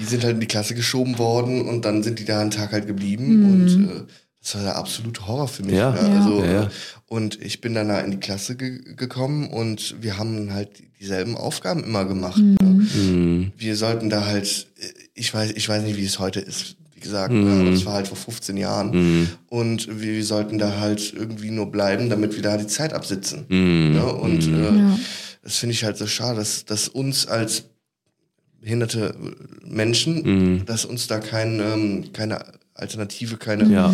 die sind halt in die Klasse geschoben worden und dann sind die da einen Tag halt geblieben und äh, das war der absolute Horror für mich. Ja. Ne? Ja. Also, Ja, ja. äh, Und ich bin dann da in die Klasse ge gekommen und wir haben halt dieselben Aufgaben immer gemacht. Ne? Mhm. wir sollten da halt, äh, ich weiß, ich weiß nicht, wie es heute ist, wie gesagt, Mhm. ne, aber das war halt vor 15 Jahren. Und wir, wir sollten da halt irgendwie nur bleiben, damit wir da die Zeit absitzen. Mhm. Ne? Und äh, Ja. das finde ich halt so schade, dass, dass uns als behinderte Menschen, Mhm. dass uns da kein, ähm, keine Alternative, keine Ja.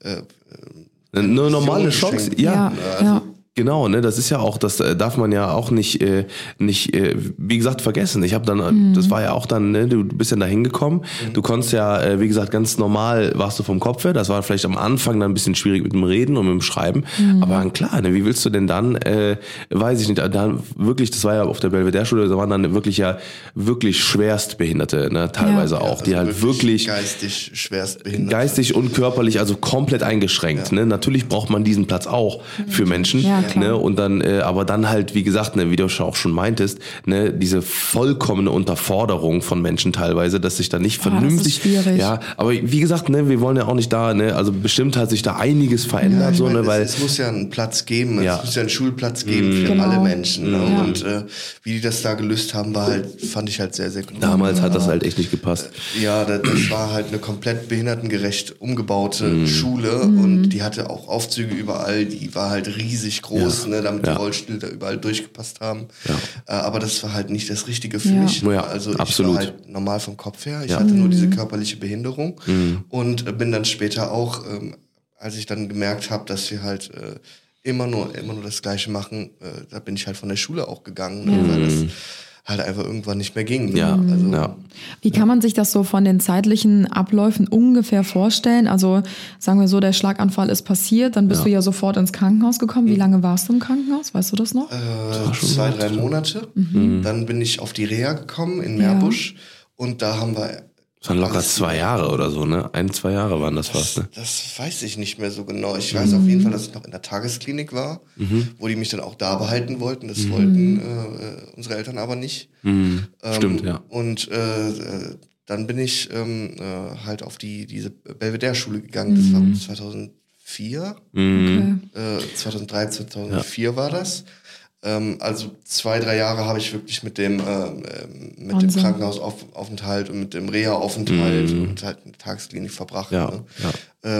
äh, Eine normale Vision Chance. Ja. Ja, ja. Genau, ne, das ist ja auch, das äh, darf man ja auch nicht, äh, nicht, äh, wie gesagt, vergessen. Ich habe dann, äh, das war ja auch dann, ne, du bist dann da hingekommen. Du konntest ja, äh, wie gesagt, ganz normal warst du vom Kopf her. Das war vielleicht am Anfang dann ein bisschen schwierig mit dem Reden und mit dem Schreiben. Aber dann klar, ne, wie willst du denn dann, äh, weiß ich nicht, dann wirklich, das war ja auf der Belvedere-Schule, da waren dann wirklich ja wirklich schwerstbehinderte, ne, teilweise Ja. auch, die halt wirklich geistig schwerst behindert geistig und körperlich also komplett eingeschränkt. Ne? Natürlich braucht man diesen Platz auch für Menschen. Ja, klar. ne? Und dann, äh, aber dann halt, wie gesagt, ne, wie du auch schon meintest, ne, diese vollkommene Unterforderung von Menschen teilweise, dass sich da nicht Ah, das ist vernünftig. schwierig. Ja, aber wie gesagt, ne, wir wollen ja auch nicht da, ne, also bestimmt hat sich da einiges verändert, Ich so, meine, ne, weil es, es muss ja einen Platz geben, Ja. es muss ja einen Schulplatz geben für Genau. alle Menschen. Ne? Ja. Und äh, wie die das da gelöst haben, war halt, fand ich halt sehr, sehr gut. damals hat das halt echt nicht gepasst. Ja, das, das war halt eine komplett behindertengerecht umgebaute Mhm. Schule und die hatte auch Aufzüge überall, die war halt riesig groß, Ja. ne, damit Ja. die Rollstühle da überall durchgepasst haben. Ja. Äh, aber das war halt nicht das Richtige für Ja. mich. Ja, also ich absolut. war halt normal vom Kopf her, ich Ja. hatte Mhm. nur diese körperliche Behinderung und äh, bin dann später auch, ähm, als ich dann gemerkt habe, dass wir halt äh, immer nur immer nur das Gleiche machen, äh, da bin ich halt von der Schule auch gegangen, ne, weil das halt einfach irgendwann nicht mehr ging. ne? Ja, also, ja. Wie kann man sich das so von den zeitlichen Abläufen ungefähr vorstellen? Also sagen wir so, der Schlaganfall ist passiert, dann bist Ja. du ja sofort ins Krankenhaus gekommen. Wie lange warst du im Krankenhaus? Weißt du das noch? äh, zwei, drei Monate. Mhm. Dann bin ich auf die Reha gekommen in Meerbusch und da haben wir. Das waren locker zwei Jahre oder so, ne? Ein, zwei Jahre waren das fast, Das, ne? das weiß ich nicht mehr so genau. Ich weiß auf jeden Fall, dass ich noch in der Tagesklinik war, Mhm. wo die mich dann auch da behalten wollten. Das wollten äh, unsere Eltern aber nicht. Mhm. Ähm, Stimmt, ja. Und äh, dann bin ich ähm, äh, halt auf die diese Belvedere-Schule gegangen. Das war 2004. Mhm. Okay. Äh, 2003, 2004 war das. Ähm, also zwei, drei Jahre habe ich wirklich mit dem, ähm, ähm, mit dem. Krankenhausaufenthalt und mit dem Reha-Aufenthalt und halt in der Tagesklinik verbracht. Mhm. Ja, Ne? ja.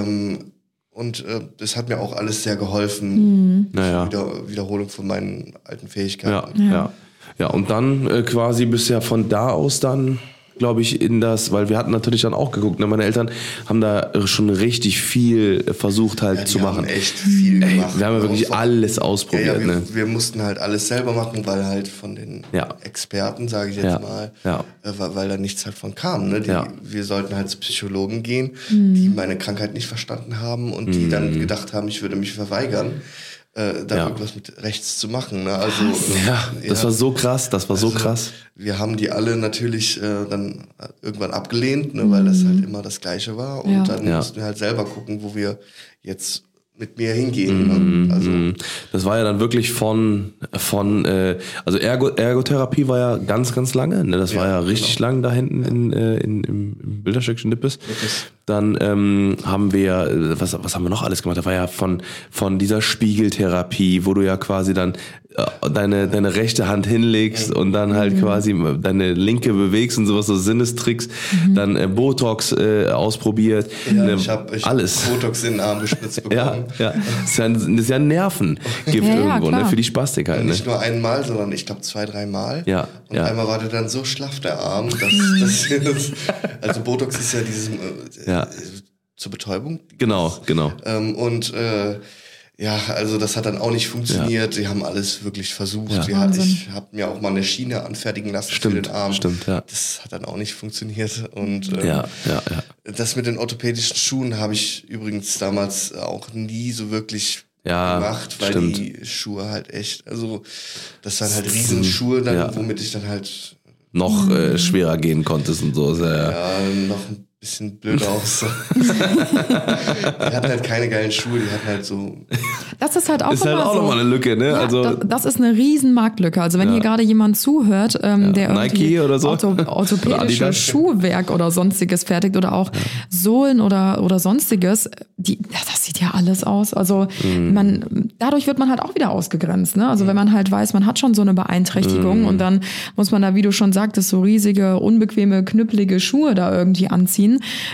Ähm, und äh, das hat mir auch alles sehr geholfen. Naja. Wieder, Wiederholung von meinen alten Ja, Fähigkeiten. ja. Ja, und dann äh, quasi ja von da aus dann glaube ich, in das, weil wir hatten natürlich dann auch geguckt, ne? meine Eltern haben da schon richtig viel versucht halt Ja, die zu machen. Haben echt viel Ey, gemacht. wir haben ja wirklich alles Ja, ausprobiert. ja, wir, ne? wir mussten halt alles selber machen, weil halt von den Ja. Experten, sage ich jetzt Ja, mal, ja. Äh, weil, da nichts halt von kam. Ne? Die, Ja. Wir sollten halt zu Psychologen gehen, die meine Krankheit nicht verstanden haben und die dann gedacht haben, ich würde mich verweigern, äh, da Mhm. Ja. irgendwas mit rechts zu machen. Ne? Also, Ja, das war so krass, das war so Also, krass. Wir haben die alle natürlich äh, dann irgendwann abgelehnt, ne, weil das halt immer das Gleiche war. Und Ja. dann Ja. mussten wir halt selber gucken, wo wir jetzt mit mir hingehen. Ne? Also. Das war ja dann wirklich von, von äh, also Ergo, Ergotherapie war ja ganz, ganz lange. Ne? Das war ja Ja, richtig lang da hinten in, äh, in, im, im Bilderstöckchen Nippes. Dann ähm, haben wir, äh, was, was haben wir noch alles gemacht? Da war ja von, von dieser Spiegeltherapie, wo du ja quasi dann deine, deine rechte Hand hinlegst und dann halt quasi deine linke bewegst und sowas, so Sinnestricks. Dann äh, Botox äh, ausprobiert. ja, Ne, ich habe ich hab alles. Botox in den Arm gespritzt Ja, bekommen. ja. Das ist ja ein, das ist ja ein Nervengift Ja, ja, irgendwo, ne? Für die Spastik halt, ne? Nicht nur einmal, sondern ich glaube zwei, dreimal. Ja, Und ja. einmal war der dann so schlaff, der Arm, dass, dass das, also Botox ist ja dieses äh, Ja. äh, zur Betäubung. Genau, genau. Ähm, und äh, ja, also das hat dann auch nicht funktioniert. Die haben alles wirklich versucht. Ja. Wahnsinn. ich habe mir auch mal eine Schiene anfertigen lassen für Stimmt, den Arm. stimmt, ja. Das hat dann auch nicht funktioniert. Und ähm, Ja, ja, ja. das mit den orthopädischen Schuhen habe ich übrigens damals auch nie so wirklich Ja, gemacht, weil stimmt. die Schuhe halt echt, also das waren halt Riesenschuhe dann, Ja. womit ich dann halt Noch äh, schwerer gehen konntest und so. Ja, ja, noch ein bisschen blöder aussah. die hatten halt keine geilen Schuhe, die hatten halt so Das ist halt auch Ist halt auch so. nochmal eine Lücke, ne? Ja, also, das, das ist eine riesen Marktlücke. Also wenn Ja. hier gerade jemand zuhört, ähm, der Nike irgendwie oder so. Oder orthopädische. Schuhwerk oder sonstiges fertigt oder auch Sohlen oder, oder sonstiges, die, ja, das sieht ja alles aus. Also Mhm. man, dadurch wird man halt auch wieder ausgegrenzt. Ne? Also wenn man halt weiß, man hat schon so eine Beeinträchtigung Mhm. und dann muss man da, wie du schon sagtest, so riesige, unbequeme, knüppelige Schuhe da irgendwie anziehen,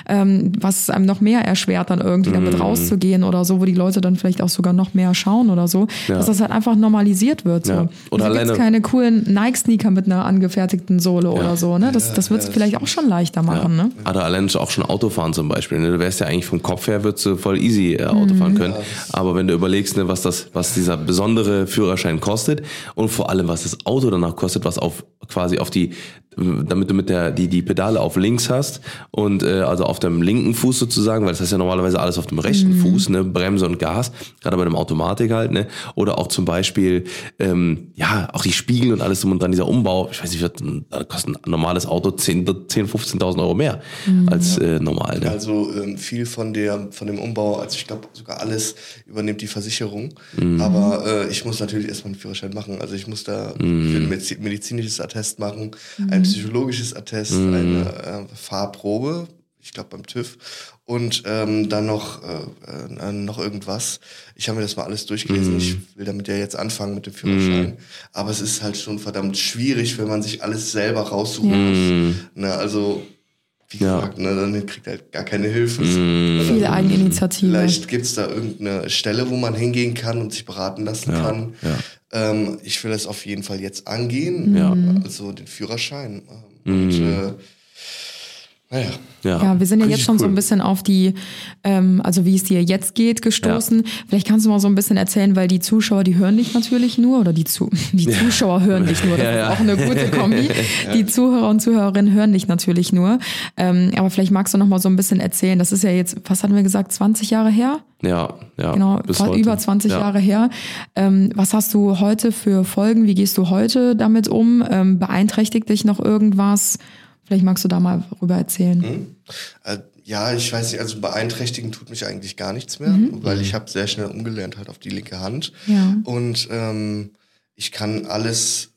ähm, was es einem noch mehr erschwert, dann irgendwie Mhm. damit rauszugehen oder so, wo die Leute dann vielleicht auch sogar noch mehr schauen oder so, Ja. dass das halt einfach normalisiert wird. So. Ja. Oder gibt's alleine- keine coolen Nike-Sneaker mit einer angefertigten Sohle oder so. Ne? Das, das wird es ja, vielleicht auch schon leichter machen. Ne? Oder allein auch schon Autofahren zum Beispiel. Ne? Du wärst ja eigentlich vom Kopf her, würdest du voll easy äh, Auto fahren können. Aber wenn du überlegst, ne, was das, was dieser besondere Führerschein kostet und vor allem, was das Auto danach kostet, was auf quasi auf die, damit du mit der die die Pedale auf links hast und äh, also auf dem linken Fuß sozusagen, weil das ist ja normalerweise alles auf dem rechten Fuß, ne, Bremse und Gas, gerade bei dem Automatik halt, ne, oder auch zum Beispiel ähm, ja auch die Spiegel und alles drum und dran dieser Umbau. Ich weiß nicht, da kostet ein normales Auto 10, 10 15.000 Euro mehr als äh, normal. Ne? Also ähm, viel von der von dem Umbau, also ich glaube sogar alles übernimmt die Versicherung. Mhm. Aber äh, ich muss natürlich erstmal einen Führerschein machen. Also ich muss da Mhm. für ein medizi- medizinisches Attest machen, ein psychologisches Attest, Mhm. eine äh, Fahrprobe, ich glaube beim TÜV und ähm, dann noch äh, äh, noch irgendwas. Ich habe mir das mal alles Mhm. durchgelesen. Ich will damit ja jetzt anfangen mit dem Führerschein. Aber es ist halt schon verdammt schwierig, wenn man sich alles selber raussuchen muss. Ne, also wie Ja. gesagt, ne, dann kriegt er halt gar keine Hilfe. Viel Eigeninitiative. Vielleicht gibt's da irgendeine Stelle, wo man hingehen kann und sich beraten lassen Ja, kann. ja. Ähm, ich will es auf jeden Fall jetzt angehen, Ja. also den Führerschein. Ähm, Und äh, naja, Ja, Ja, wir sind ja jetzt schon so cool. ein bisschen auf die, ähm, also wie es dir jetzt geht, gestoßen. Vielleicht kannst du mal so ein bisschen erzählen, weil die Zuschauer, die hören dich natürlich nur, oder die, Zu die Zuschauer hören dich nur, das Ja, ja. ist auch eine gute Kombi. Die Zuhörer und Zuhörerinnen hören dich natürlich nur. Ähm, aber vielleicht magst du noch mal so ein bisschen erzählen. Das ist ja jetzt, was hatten wir gesagt, 20 Jahre her? Ja, ja. Genau, bis vor heute. über 20 ja. Jahre her. Ähm, was hast du heute für Folgen? Wie gehst du heute damit um? Ähm, beeinträchtigt dich noch irgendwas? Vielleicht magst du da mal rüber erzählen. äh, ja, ich weiß nicht, also beeinträchtigen tut mich eigentlich gar nichts mehr, Mhm. weil ich habe sehr schnell umgelernt halt auf die linke Hand. Ja. Und ähm, ich kann alles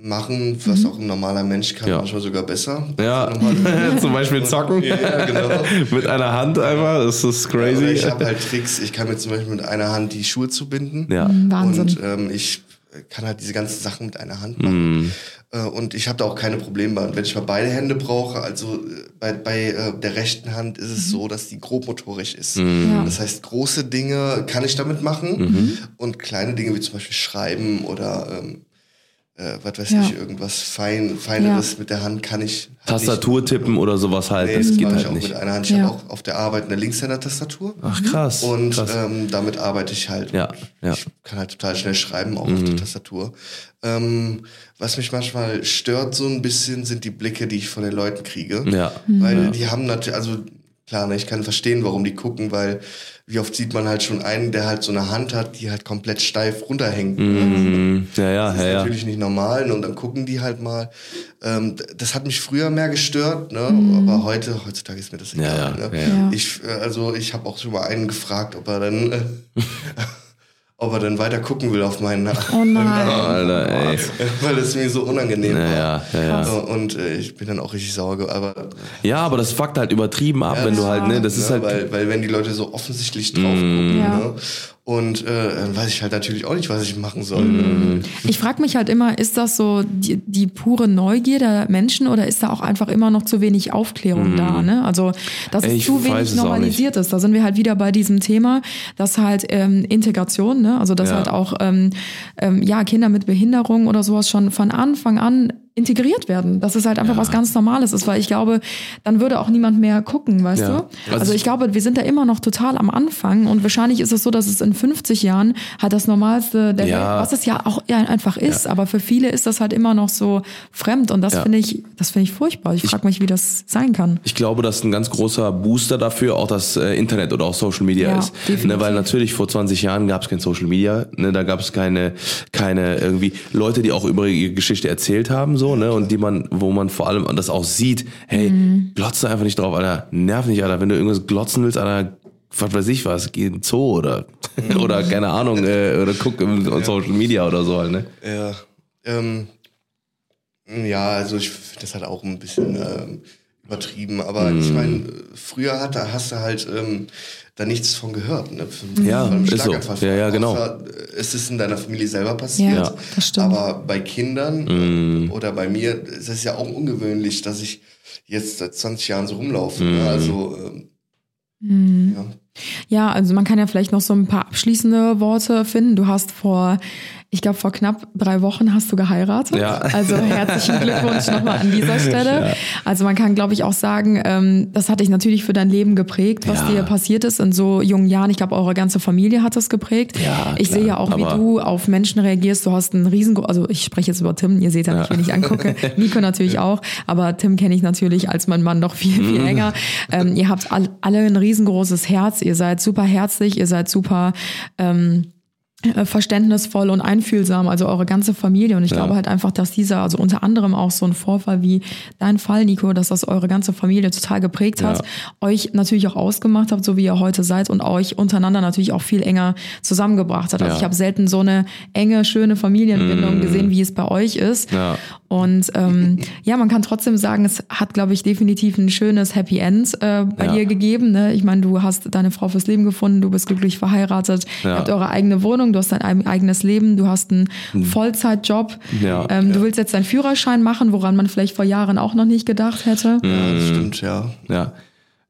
machen, was auch ein normaler Mensch kann, Ja. manchmal sogar besser. Ja, zum Beispiel zocken. Ja, genau. Mit einer Hand einfach, das ist crazy. ich habe halt Tricks, ich kann mir zum Beispiel mit einer Hand die Schuhe zubinden. Ja. Wahnsinn. Und ähm, ich kann halt diese ganzen Sachen mit einer Hand machen. Äh, und ich habe da auch keine Probleme. Und wenn ich mal beide Hände brauche, also äh, bei, bei äh, der rechten Hand ist es so, dass die grobmotorisch ist. Ja. Das heißt, große Dinge kann ich damit machen und kleine Dinge wie zum Beispiel schreiben oder ähm, äh, was weiß Ja. ich, irgendwas Fein, Feineres mit der Hand kann ich. halt nicht. Tastatur tippen oder sowas halt, Nee, das das geht mache ich halt auch nicht. mit einer Hand. Ich Ja. habe auch auf der Arbeit eine Linkshänder-Tastatur. Ach krass. Und krass. ähm, damit arbeite ich halt. Ja, ja. Ich kann halt total schnell schreiben, auch auf der Tastatur. Ähm, was mich manchmal stört so ein bisschen, sind die Blicke, die ich von den Leuten kriege. Ja. Weil die haben natürlich, also klar, ne, ich kann verstehen, warum die gucken, weil wie oft sieht man halt schon einen, der halt so eine Hand hat, die halt komplett steif runterhängt. Mhm. ja, ja, Das ist ja, ja. natürlich nicht normal ne, und dann gucken die halt mal. Ähm, das hat mich früher mehr gestört, ne? aber heute, heutzutage ist mir das egal. ja, ne? ja, ja. Ich, äh, also ich habe auch schon mal einen gefragt, ob er dann, äh, ob er dann weiter gucken will auf meinen Namen, Oh nein. Alter, ey. weil es mir so unangenehm Ja, war. ja, ja, ja. Also, Und äh, ich bin dann auch richtig sauer, aber Ja, aber das fuckt halt übertrieben ab, wenn du halt, ne, das ist ne, halt. weil, weil wenn die Leute so offensichtlich drauf gucken, Ja. ne? Und äh, dann weiß ich halt natürlich auch nicht, was ich machen soll. Mhm. Ne? Ich frage mich halt immer, ist das so die, die pure Neugier der Menschen oder ist da auch einfach immer noch zu wenig Aufklärung da? Ne? Also, dass Ey, es zu wenig normalisiert ist. Da sind wir halt wieder bei diesem Thema, dass halt ähm, Integration, ne? also dass Ja. halt auch ähm, ähm, ja Kinder mit Behinderung oder sowas schon von Anfang an integriert werden. Dass es halt einfach was ganz Normales ist, weil ich glaube, dann würde auch niemand mehr gucken, weißt Ja. du? Also Also ich glaube, wir sind da immer noch total am Anfang und wahrscheinlich ist es so, dass es in 50 Jahren halt das Normalste der Ja. Welt, was es ja auch ja, einfach ist, aber für viele ist das halt immer noch so fremd und das Ja. finde ich, das finde ich furchtbar. Ich frage mich, wie das sein kann. Ich glaube, dass ein ganz großer Booster dafür auch das äh, Internet oder auch Social Media Ja, ist. Ne, weil natürlich vor 20 Jahren gab es kein Social Media, ne, da gab es keine, keine irgendwie Leute, die auch über ihre Geschichte erzählt haben, so, ne, und die man, wo man vor allem das auch sieht, hey, Mhm. glotze einfach nicht drauf, Alter, nerv nicht, Alter, wenn du irgendwas glotzen willst, Alter, was weiß ich was, geh in den Zoo oder, oder keine Ahnung, äh, oder guck im Social Media oder so halt, ne. Ja, ähm, ja, also ich finde das halt auch ein bisschen ähm, übertrieben, aber ich Mm. meine, früher hat, da hast du halt ähm, da nichts von gehört. Ne? Von, Ja, von einem ist so. Ja, ja, genau. Außer, äh, es ist in deiner Familie selber passiert. Ja, das stimmt. Aber bei Kindern Mm. äh, oder bei mir ist es ja auch ungewöhnlich, dass ich jetzt seit 20 Jahren so rumlaufe. Mm. Ne? Also, ähm, Mhm. ja. Ja, also man kann ja vielleicht noch so ein paar abschließende Worte finden. Du hast vor, ich glaube vor knapp drei Wochen hast du geheiratet. Ja. Also herzlichen Glückwunsch nochmal an dieser Stelle. Also man kann, glaube ich, auch sagen, ähm, das hat dich natürlich für dein Leben geprägt, was Ja. dir passiert ist in so jungen Jahren. Ich glaube, eure ganze Familie hat das geprägt. Ja, ich klar. sehe ja auch, wie Aber- du auf Menschen reagierst. Du hast einen riesen, also ich spreche jetzt über Tim, ihr seht ja nicht, wenn ich angucke. Nico natürlich auch, aber Tim kenne ich natürlich als mein Mann noch viel, viel Mhm. länger. Ähm, ihr habt all, alle ein riesengroßes Herz, ihr seid super herzlich, ihr seid super ähm, äh, verständnisvoll und einfühlsam, also eure ganze Familie. Und ich Ja. glaube halt einfach, dass dieser, also unter anderem auch so ein Vorfall wie dein Fall, Nico, dass das eure ganze Familie total geprägt hat, Ja. euch natürlich auch ausgemacht habt, so wie ihr heute seid und euch untereinander natürlich auch viel enger zusammengebracht hat. Also Ja. ich habe selten so eine enge, schöne Familienbindung gesehen, wie es bei euch ist. Ja. Und ähm, ja, man kann trotzdem sagen, es hat, glaube ich, definitiv ein schönes Happy End äh, bei Ja. dir gegeben. Ne? Ich meine, du hast deine Frau fürs Leben gefunden, du bist glücklich verheiratet, Ja. ihr habt eure eigene Wohnung, du hast dein eig- eigenes Leben, du hast einen Vollzeitjob. Hm. Ja. Ähm, Du willst jetzt deinen Führerschein machen, woran man vielleicht vor Jahren auch noch nicht gedacht hätte. ja, Mm. das stimmt, ja. Ja.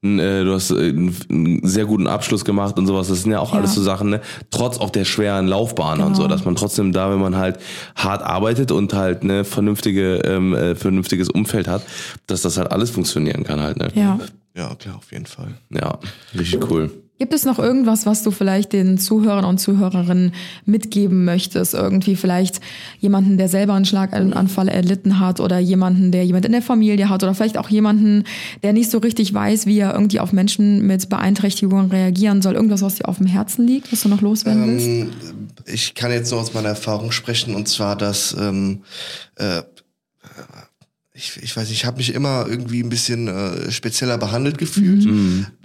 Äh, Du hast äh, einen sehr guten Abschluss gemacht und sowas. Das sind ja auch Ja. alles so Sachen, ne? Trotz auch der schweren Laufbahn und Genau. so, dass man trotzdem da, wenn man halt hart arbeitet und halt ne vernünftige, ähm, äh, vernünftiges Umfeld hat, dass das halt alles funktionieren kann halt, ne? Ja. Ja, klar, auf jeden Fall. Ja, richtig cool. Gibt es noch irgendwas, was du vielleicht den Zuhörern und Zuhörerinnen mitgeben möchtest? Irgendwie vielleicht jemanden, der selber einen Schlaganfall erlitten hat oder jemanden, der jemand in der Familie hat oder vielleicht auch jemanden, der nicht so richtig weiß, wie er irgendwie auf Menschen mit Beeinträchtigungen reagieren soll. Irgendwas, was dir auf dem Herzen liegt, was du noch loswerden willst? Ähm, ich kann jetzt nur aus meiner Erfahrung sprechen und zwar, dass ähm, äh, ich, ich weiß nicht, ich habe mich immer irgendwie ein bisschen äh, spezieller behandelt gefühlt,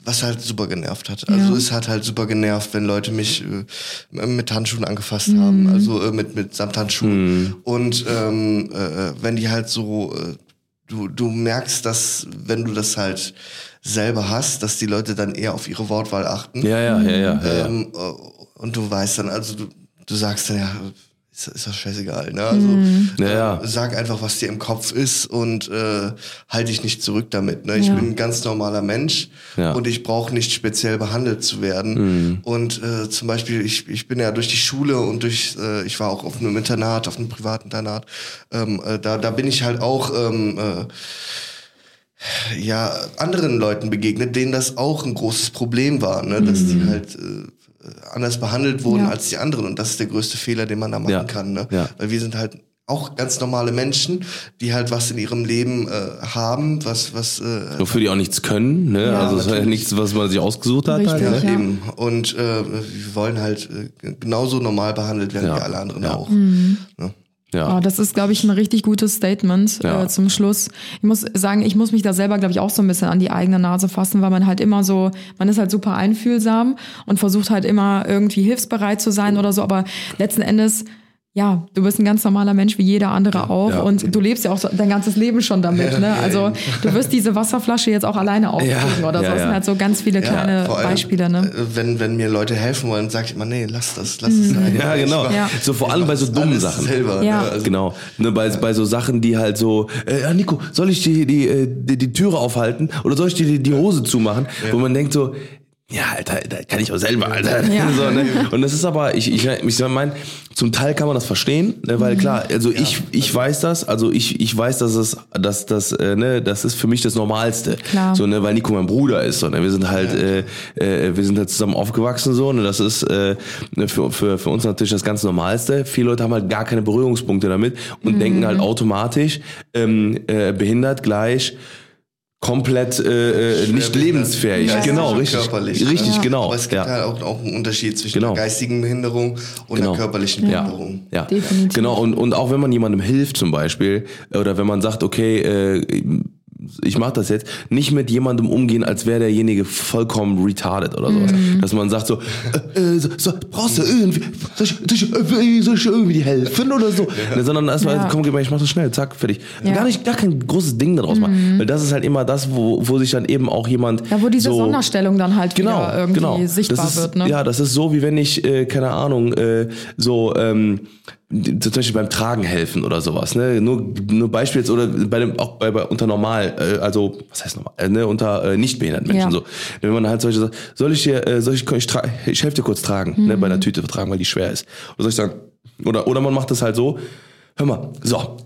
was halt super genervt hat. Also Ja. es hat halt super genervt, wenn Leute mich äh, mit Handschuhen angefasst haben, also äh, mit mit Samthandschuhen und ähm, äh, wenn die halt so äh, du du merkst, dass wenn du das halt selber hast, dass die Leute dann eher auf ihre Wortwahl achten. Ja, ja, ja, ja. ja, ja. Ähm, äh, und du weißt dann, also du, du sagst dann ja, ist, ist das scheißegal. Ne? Also Ja, ja. äh, sag einfach, was dir im Kopf ist und äh, halte dich nicht zurück damit. Ne? Ich Ja. bin ein ganz normaler Mensch Ja. und ich brauche nicht speziell behandelt zu werden. Und äh, zum Beispiel, ich, ich bin ja durch die Schule und durch, äh, ich war auch auf einem Internat, auf einem privaten Internat, ähm, äh, da, da bin ich halt auch ähm, äh, ja, anderen Leuten begegnet, denen das auch ein großes Problem war, ne? dass die halt äh, anders behandelt wurden Ja. als die anderen. Und das ist der größte Fehler, den man da machen Ja. kann. Ne? Ja. Weil wir sind halt auch ganz normale Menschen, die halt was in ihrem Leben äh, haben, was, was äh, Wofür die auch nichts können, ne? Ja, also es ist natürlich. nichts, was man sich ausgesucht hat. Halt, Richtig, ne? ja. eben. Und äh, wir wollen halt äh, genauso normal behandelt werden Ja. wie alle anderen Ja. auch. Mhm. Ne? Ja. Oh, das ist, glaube ich, ein richtig gutes Statement Ja. äh, zum Schluss. Ich muss sagen, ich muss mich da selber, glaube ich, auch so ein bisschen an die eigene Nase fassen, weil man halt immer so, man ist halt super einfühlsam und versucht halt immer irgendwie hilfsbereit zu sein oder so, aber letzten Endes, ja, du bist ein ganz normaler Mensch wie jeder andere auch ja. und du lebst ja auch so dein ganzes Leben schon damit. Ne? Also du wirst diese Wasserflasche jetzt auch alleine aufkriegen oder so. ja, Das sind ja. halt so ganz viele kleine allem, Beispiele. Ne? äh, Wenn, wenn mir Leute helfen wollen, sage ich immer, nee, lass das, lass es sein. Ja, genau. Ja. So vor allem bei so dummen Sachen. Selber, Ja. ne? Also, Genau. Ne, bei, bei so Sachen, die halt so, äh, ja, Nico, soll ich die, die, äh, die, die Türe aufhalten oder soll ich dir die, die Hose zumachen? Wo man denkt so, ja, Alter, da kann ich auch selber, Alter. Ja. So, ne? Und das ist aber, ich, ich, ich meine, zum Teil kann man das verstehen, ne, weil klar, also ich, ich weiß das, also ich, ich weiß, dass es, dass das, äh, ne, das ist für mich das Normalste. Klar. So, ne, weil Nico mein Bruder ist, so, ne, wir sind halt, äh, äh, wir sind halt zusammen aufgewachsen, so, ne, das ist äh, für, für, für uns natürlich das ganz Normalste. Viele Leute haben halt gar keine Berührungspunkte damit und denken halt automatisch, ähm, äh, behindert gleich, komplett äh, äh, nicht lebensfähig. Ja, genau, ja. richtig. Körperlich. Richtig, Ja. genau. Aber es gibt ja. halt auch, auch einen Unterschied zwischen Genau. der geistigen Behinderung und Genau. der körperlichen Ja, Behinderung. ja. Definitiv. Genau, und, und auch wenn man jemandem hilft zum Beispiel, oder wenn man sagt, okay, äh, ich mache das jetzt, nicht mit jemandem umgehen, als wäre derjenige vollkommen retarded oder sowas. Mhm. Dass man sagt so, äh, äh, so, so brauchst du irgendwie, soll ich, soll, ich, äh, soll ich irgendwie helfen oder so? Ne, sondern erstmal, Ja. komm, gib mal, ich mach das schnell, zack, fertig. Ja. Mhm. Gar nicht, gar kein großes Ding daraus machen. Weil das ist halt immer das, wo, wo sich dann eben auch jemand. Ja, wo diese so, Sonderstellung dann halt genau, wieder irgendwie genau. sichtbar ist, wird. Ne? Ja, das ist so, wie wenn ich, äh, keine Ahnung, äh, so, ähm, zum Beispiel beim Tragen helfen oder sowas, ne? Nur, nur Beispiel jetzt, oder bei dem, auch bei, bei unter normal, äh, also, was heißt normal, äh, ne, unter äh, nicht behinderten Menschen Ja. so. Wenn man halt solche sagt, soll ich dir, äh, soll ich, ich, ich helfe dir kurz tragen, ne, bei Mhm. einer Tüte tragen, weil die schwer ist. Oder soll ich sagen, oder, oder man macht das halt so, hör mal, so,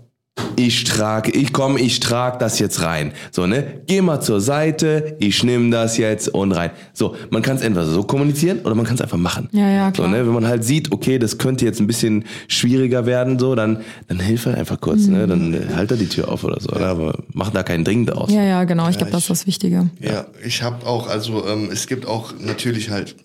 ich trage, ich komm, ich trage das jetzt rein. So, ne? Geh mal zur Seite, ich nehme das jetzt und rein. So, man kann es entweder so kommunizieren oder man kann es einfach machen. Ja, ja, So, klar. ne? Wenn man halt sieht, okay, das könnte jetzt ein bisschen schwieriger werden, so, dann, dann hilf halt einfach kurz, ne? Dann äh, halt da die Tür auf oder so, oder? Aber mach da keinen Ding draus. Ja, ja, genau. Ich glaube, das ist das Wichtige. Ja, ich habe auch, also ähm, es gibt auch natürlich halt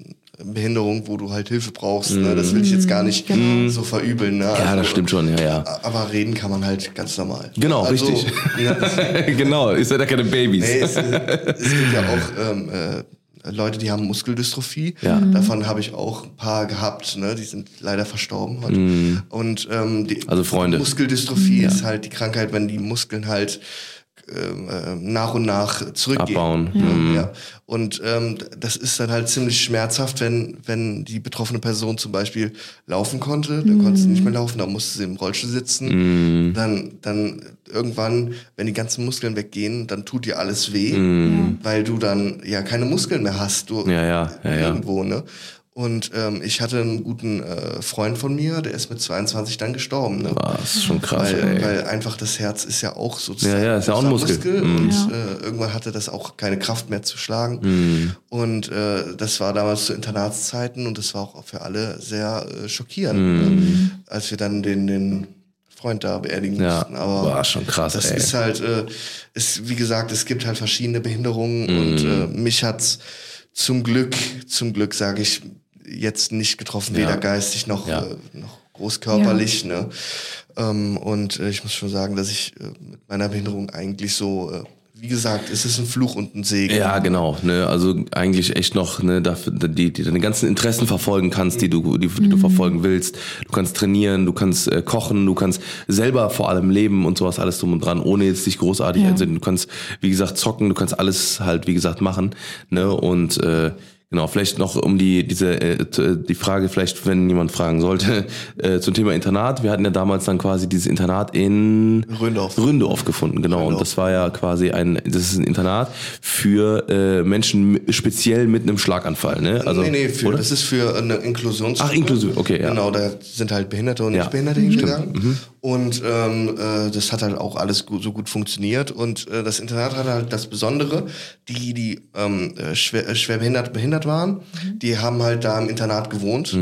Behinderung, wo du halt Hilfe brauchst. Ne? Das will ich jetzt gar nicht so verübeln. Ne? Ja, also, das stimmt schon, ja, ja. Aber reden kann man halt ganz normal. Genau, also, richtig. Ja, genau, ist ja da keine Babys. nee, es, es gibt ja auch ähm, äh, Leute, die haben Muskeldystrophie. Ja. Davon habe ich auch ein paar gehabt. Ne? Die sind leider verstorben. Halt. Und ähm, die Also Freunde. Muskeldystrophie ist halt die Krankheit, wenn die Muskeln halt äh, nach und nach zurückgehen. Abbauen. Ja. Mhm. Ja. Und ähm, das ist dann halt ziemlich schmerzhaft, wenn, wenn die betroffene Person zum Beispiel laufen konnte, dann konnte sie nicht mehr laufen, dann musste sie im Rollstuhl sitzen. Mhm. Dann, dann irgendwann, wenn die ganzen Muskeln weggehen, dann tut dir alles weh, weil du dann ja keine Muskeln mehr hast. Du Mhm. Ja, ja, ja, ja. irgendwo, ne? Und ähm, ich hatte einen guten äh, Freund von mir, der ist mit 22 dann gestorben. Ne? Das ist schon krass, weil, ey. weil einfach das Herz ist ja auch sozusagen Ja, ja, ist ja auch ein großer Muskel. Mhm. und Ja. äh, irgendwann hatte das auch keine Kraft mehr zu schlagen. Mhm. Und äh, das war damals zu Internatszeiten und das war auch für alle sehr äh, schockierend, Mhm. ne? als wir dann den, den Freund da beerdigen Ja, mussten. Aber war schon krass, Das ey. ist halt, äh, ist, wie gesagt, es gibt halt verschiedene Behinderungen Mhm. und äh, mich hat's zum Glück, zum Glück sage ich, jetzt nicht getroffen, Ja. weder geistig noch, Ja. äh, noch groß körperlich. Ne? Ähm, und äh, ich muss schon sagen, dass ich äh, mit meiner Behinderung eigentlich so, äh, wie gesagt, es ist ein Fluch und ein Segen. Ja, genau. Ne, also eigentlich echt noch, ne, dafür, die, die deine ganzen Interessen verfolgen kannst, die du, die, die du verfolgen willst. Du kannst trainieren, du kannst äh, kochen, du kannst selber vor allem leben und sowas alles drum und dran, ohne jetzt dich großartig Ja. einzusetzen. Du kannst, wie gesagt, zocken, du kannst alles halt, wie gesagt, machen. Ne, und äh, Genau, vielleicht noch um die diese äh, t- die Frage vielleicht, wenn jemand fragen sollte äh, zum Thema Internat. Wir hatten ja damals dann quasi dieses Internat in Röndorf. Ründorf gefunden, genau. Und Ründorf. das war ja quasi ein, das ist ein Internat für äh, Menschen speziell mit einem Schlaganfall, ne? Also nee, nee, für, oder? das ist für eine Inklusionsschule. Ach, Inklusion, okay, ja. Genau, da sind halt Behinderte und Ja, Nichtbehinderte hingegangen. Und ähm, äh, das hat halt auch alles gut, so gut funktioniert. Und äh, das Internat hatte halt das Besondere, die, die ähm, äh, schwer, äh, schwer behindert, behindert waren, die haben halt da im Internat gewohnt.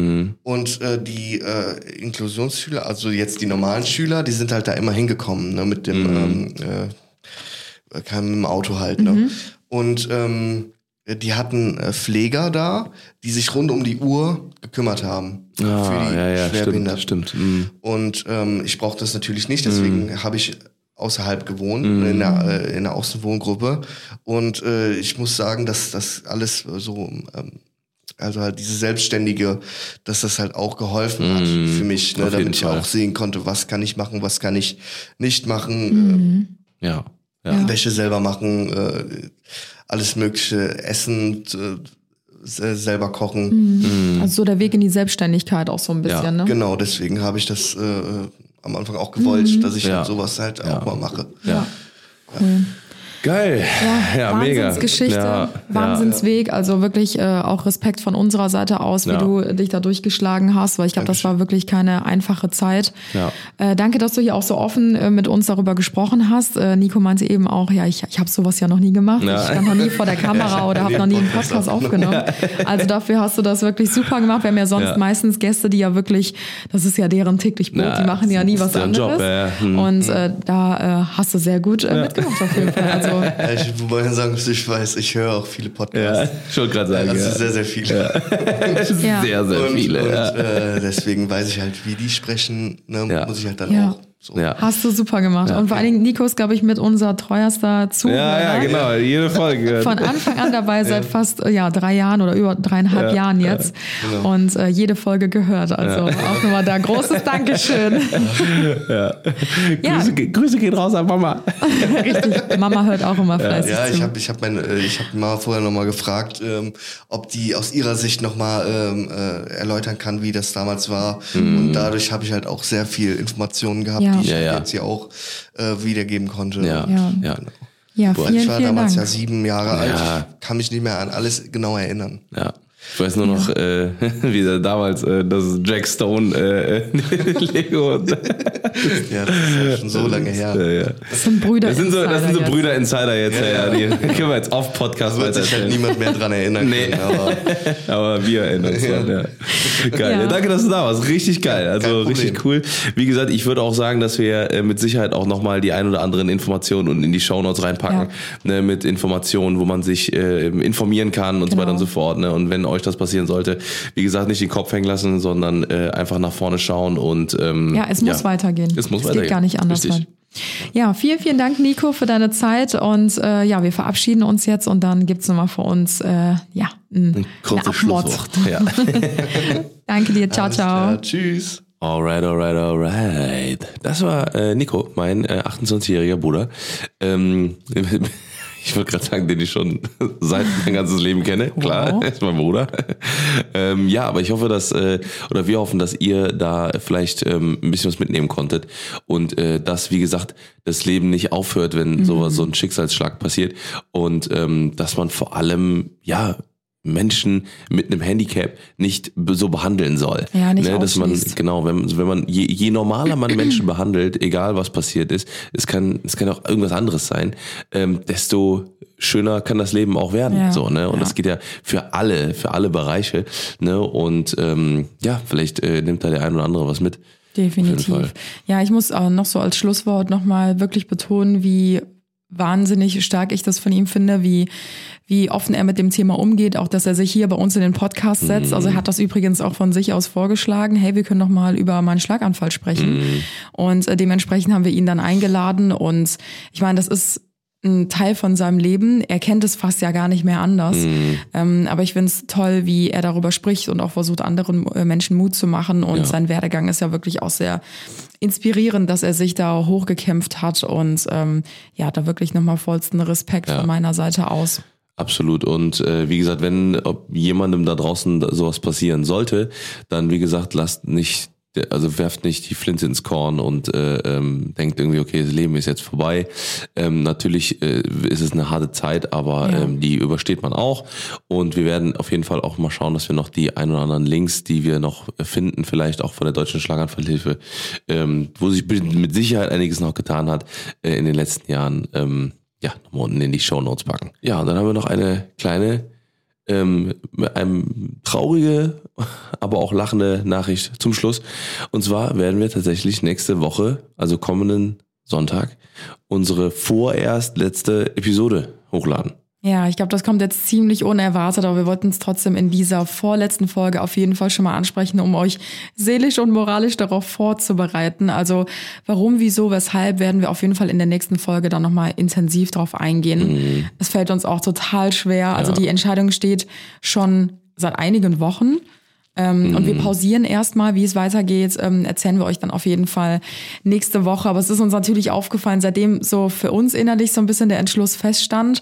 Und äh, die äh, Inklusionsschüler, also jetzt die normalen Schüler, die sind halt da immer hingekommen, ne, mit dem ähm, äh, kam im Auto halt. Ne? Und ähm, die hatten äh, Pfleger da, die sich rund um die Uhr gekümmert haben. ah, für die ja, ja, stimmt, Schwerbehinderten. stimmt. Mhm. Und ähm, ich brauchte das natürlich nicht, deswegen habe ich außerhalb gewohnt, in, der, äh, in der Außenwohngruppe. Und äh, ich muss sagen, dass das alles so, ähm, also halt diese Selbstständige, dass das halt auch geholfen hat für mich, ne, damit ich Fall. auch sehen konnte, was kann ich machen, was kann ich nicht machen, äh, Ja. Wäsche selber machen, äh, alles mögliche essen, äh, se- selber kochen. Also so der Weg in die Selbstständigkeit auch so ein bisschen, Ja, ne? Genau, deswegen habe ich das äh, am Anfang auch gewollt, dass ich Ja. sowas halt auch mal mache. Ja. Cool. Geil. Ja, mega. Wahnsinnsgeschichte, Ja, Wahnsinnsweg. Also wirklich äh, auch Respekt von unserer Seite aus, wie Ja. du dich da durchgeschlagen hast, weil ich glaube, das war wirklich keine einfache Zeit. Ja. Äh, danke, dass du hier auch so offen äh, mit uns darüber gesprochen hast. Äh, Nico meinte eben auch, ja, ich, ich habe sowas ja noch nie gemacht. Ja. Ich stand noch nie vor der Kamera oder habe noch nie einen Podcast aufgenommen. Also dafür hast du das wirklich super gemacht. Wir haben ja sonst Ja. meistens Gäste, die ja wirklich, das ist ja deren täglich Brot, Ja, die machen ja nie was anderes. Job, ja, ja. Hm. Und äh, da äh, hast du sehr gut mitgemacht auf jeden Fall. Also Ja, ich, wobei ich sagen muss, ich weiß, ich höre auch viele Ja, Podcasts. ich wollte gerade sagen. Also ja. sehr, sehr viele. Ja. Sehr, sehr und, viele. und ja. äh, deswegen weiß ich halt, wie die sprechen, ne, Ja. muss ich halt dann Ja. auch so. Ja. Hast du super gemacht. Und vor allen Dingen, Nico ist, glaube ich, mit unser treuerster Zuhörer. ja, ja, genau. Jede Folge. Von Anfang an dabei, seit fast äh, ja, drei Jahren oder über dreieinhalb Ja, Jahren jetzt. genau. Und äh, jede Folge gehört. Also auch nochmal da großes Dankeschön. Ja. Grüße, Grüße gehen raus an Mama. Richtig. Mama hört auch immer fleißig Ja, ich habe ich hab mein, äh, ich hab mal vorher nochmal gefragt, ähm, ob die aus ihrer Sicht nochmal ähm, äh, erläutern kann, wie das damals war. Und dadurch habe ich halt auch sehr viel Informationen gehabt, Ja. Die ich Ja, ja. jetzt hier auch äh, wiedergeben konnte. Ja, Ja. ja. ja, vielen, ich war vielen damals Dank. ja sieben Jahre alt, kann mich nicht mehr an alles genau erinnern. ja. Ich weiß nur noch, äh, wie der damals, äh, das Jack Stone äh, Lego. Und, Ja, das ist ja schon so lange her. äh, ja. Das sind Brüder. Das sind so, das sind so Brüder Insider jetzt. Ja, ja, die können wir jetzt auf Podcast Da wird sich halt weiter niemand mehr dran erinnern Nee. können. Aber Aber wir erinnern uns dran, ja. Geil. Ja. Ja. danke, dass du da warst. Richtig geil. Also Kein Problem. richtig cool. Wie gesagt, ich würde auch sagen, dass wir äh, mit Sicherheit auch nochmal die ein oder anderen Informationen und in die Shownotes reinpacken. Ne, mit Informationen, wo man sich äh, informieren kann und so Genau. weiter und so fort. Ne? Und wenn euch das passieren sollte, wie gesagt, nicht den Kopf hängen lassen, sondern äh, einfach nach vorne schauen und ähm, Ja, es muss weitergehen. Es muss es weitergehen. geht gar nicht anders. Ja, vielen, vielen Dank, Nico, für deine Zeit. Und äh, ja, wir verabschieden uns jetzt und dann gibt's nochmal für uns äh, ja, ein, eine Kurzes. Schlusswort. Ja. Danke dir. Ciao, alles ciao. klar, tschüss. Alright, alright, alright. Das war äh, Nico, mein äh, 28-jähriger Bruder. Ähm, ich wollte gerade sagen, den ich schon seit mein ganzes Leben kenne. Klar, Wow. ist mein Bruder. ähm, ja, aber ich hoffe, dass, äh, oder wir hoffen, dass ihr da vielleicht ähm, ein bisschen was mitnehmen konntet. Und äh, dass, wie gesagt, das Leben nicht aufhört, wenn sowas, so ein Schicksalsschlag passiert. Und ähm, dass man vor allem, ja, Menschen mit einem Handicap nicht so behandeln soll. Ja, nicht ne, dass man genau, wenn, wenn man je, je normaler man Menschen behandelt, egal was passiert ist, es kann es kann auch irgendwas anderes sein, ähm, desto schöner kann das Leben auch werden. Ja, So ne und ja. das geht ja für alle, für alle Bereiche. Ne und ähm, ja, vielleicht äh, nimmt da der ein oder andere was mit. Definitiv. Ja, ich muss auch noch so als Schlusswort nochmal wirklich betonen, wie wahnsinnig stark ich das von ihm finde, wie, wie offen er mit dem Thema umgeht, auch dass er sich hier bei uns in den Podcast setzt. Also er hat das übrigens auch von sich aus vorgeschlagen, hey, wir können doch mal über meinen Schlaganfall sprechen. Und äh, dementsprechend haben wir ihn dann eingeladen und ich meine, das ist ein Teil von seinem Leben. Er kennt es fast ja gar nicht mehr anders. Ähm, aber ich finde es toll, wie er darüber spricht und auch versucht, anderen äh, Menschen Mut zu machen. Und Ja. sein Werdegang ist ja wirklich auch sehr inspirierend, dass er sich da hochgekämpft hat. Und ähm, ja, da wirklich nochmal vollsten Respekt Ja. von meiner Seite aus. Absolut. Und äh, wie gesagt, wenn ob jemandem da draußen sowas passieren sollte, dann wie gesagt, lasst nicht, also werft nicht die Flinte ins Korn und äh, ähm, denkt irgendwie, okay, das Leben ist jetzt vorbei. Ähm, natürlich äh, ist es eine harte Zeit, aber Ja. ähm, die übersteht man auch. Und wir werden auf jeden Fall auch mal schauen, dass wir noch die ein oder anderen Links, die wir noch finden, vielleicht auch von der Deutschen Schlaganfallhilfe, ähm, wo sich mit Sicherheit einiges noch getan hat äh, in den letzten Jahren, ähm, ja, nochmal unten in die Show Notes packen. Ja, und dann haben wir noch eine kleine, ähm, eine traurige, aber auch lachende Nachricht zum Schluss. Und zwar werden wir tatsächlich nächste Woche, also kommenden Sonntag, unsere vorerst letzte Episode hochladen. Ja, ich glaube, das kommt jetzt ziemlich unerwartet, aber wir wollten es trotzdem in dieser vorletzten Folge auf jeden Fall schon mal ansprechen, um euch seelisch und moralisch darauf vorzubereiten. Also warum, wieso, weshalb werden wir auf jeden Fall in der nächsten Folge dann nochmal intensiv drauf eingehen. Es fällt uns auch total schwer. Also die Entscheidung steht schon seit einigen Wochen. Ähm, Und wir pausieren erstmal, wie es weitergeht, ähm, erzählen wir euch dann auf jeden Fall nächste Woche. Aber es ist uns natürlich aufgefallen, seitdem so für uns innerlich so ein bisschen der Entschluss feststand,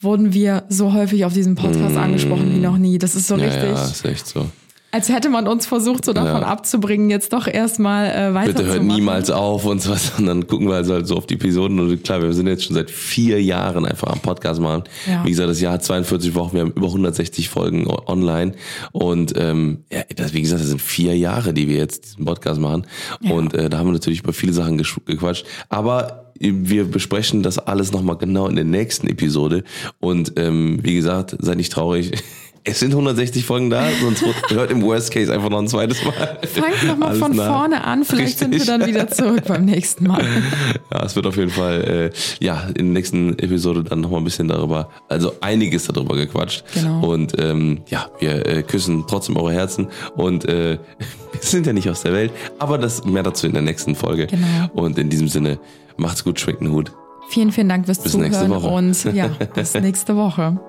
wurden wir so häufig auf diesem Podcast angesprochen wie noch nie. Das ist so Ja, richtig, ja, ist echt so. als hätte man uns versucht, so davon Ja. abzubringen, jetzt doch erstmal äh, weiterzumachen. Bitte hört niemals auf und sowas. Und dann gucken wir also halt so auf die Episoden. Und klar, wir sind jetzt schon seit vier Jahren einfach am Podcast machen. Ja. Wie gesagt, das Jahr hat 42 Wochen. Wir haben über 160 Folgen online. Und ähm, ja, das, wie gesagt, das sind vier Jahre, die wir jetzt diesen Podcast machen. Und äh, da haben wir natürlich über viele Sachen gequatscht. Aber wir besprechen das alles nochmal genau in der nächsten Episode. Und ähm, wie gesagt, seid nicht traurig. Es sind 160 Folgen da, sonst hört im Worst Case einfach noch ein zweites Mal. Fangt noch mal Alles von nach. vorne an, vielleicht sind wir Richtig. dann wieder zurück beim nächsten Mal. Ja, es wird auf jeden Fall, äh, ja, in der nächsten Episode dann nochmal ein bisschen darüber, also einiges darüber gequatscht. Genau. Und ähm, ja, wir äh, küssen trotzdem eure Herzen und äh, wir sind ja nicht aus der Welt, aber das mehr dazu in der nächsten Folge. Genau. Und in diesem Sinne, macht's gut, schwingt einen Hut. Vielen, vielen Dank fürs Bis Zuhören nächste Woche. und ja, bis nächste Woche.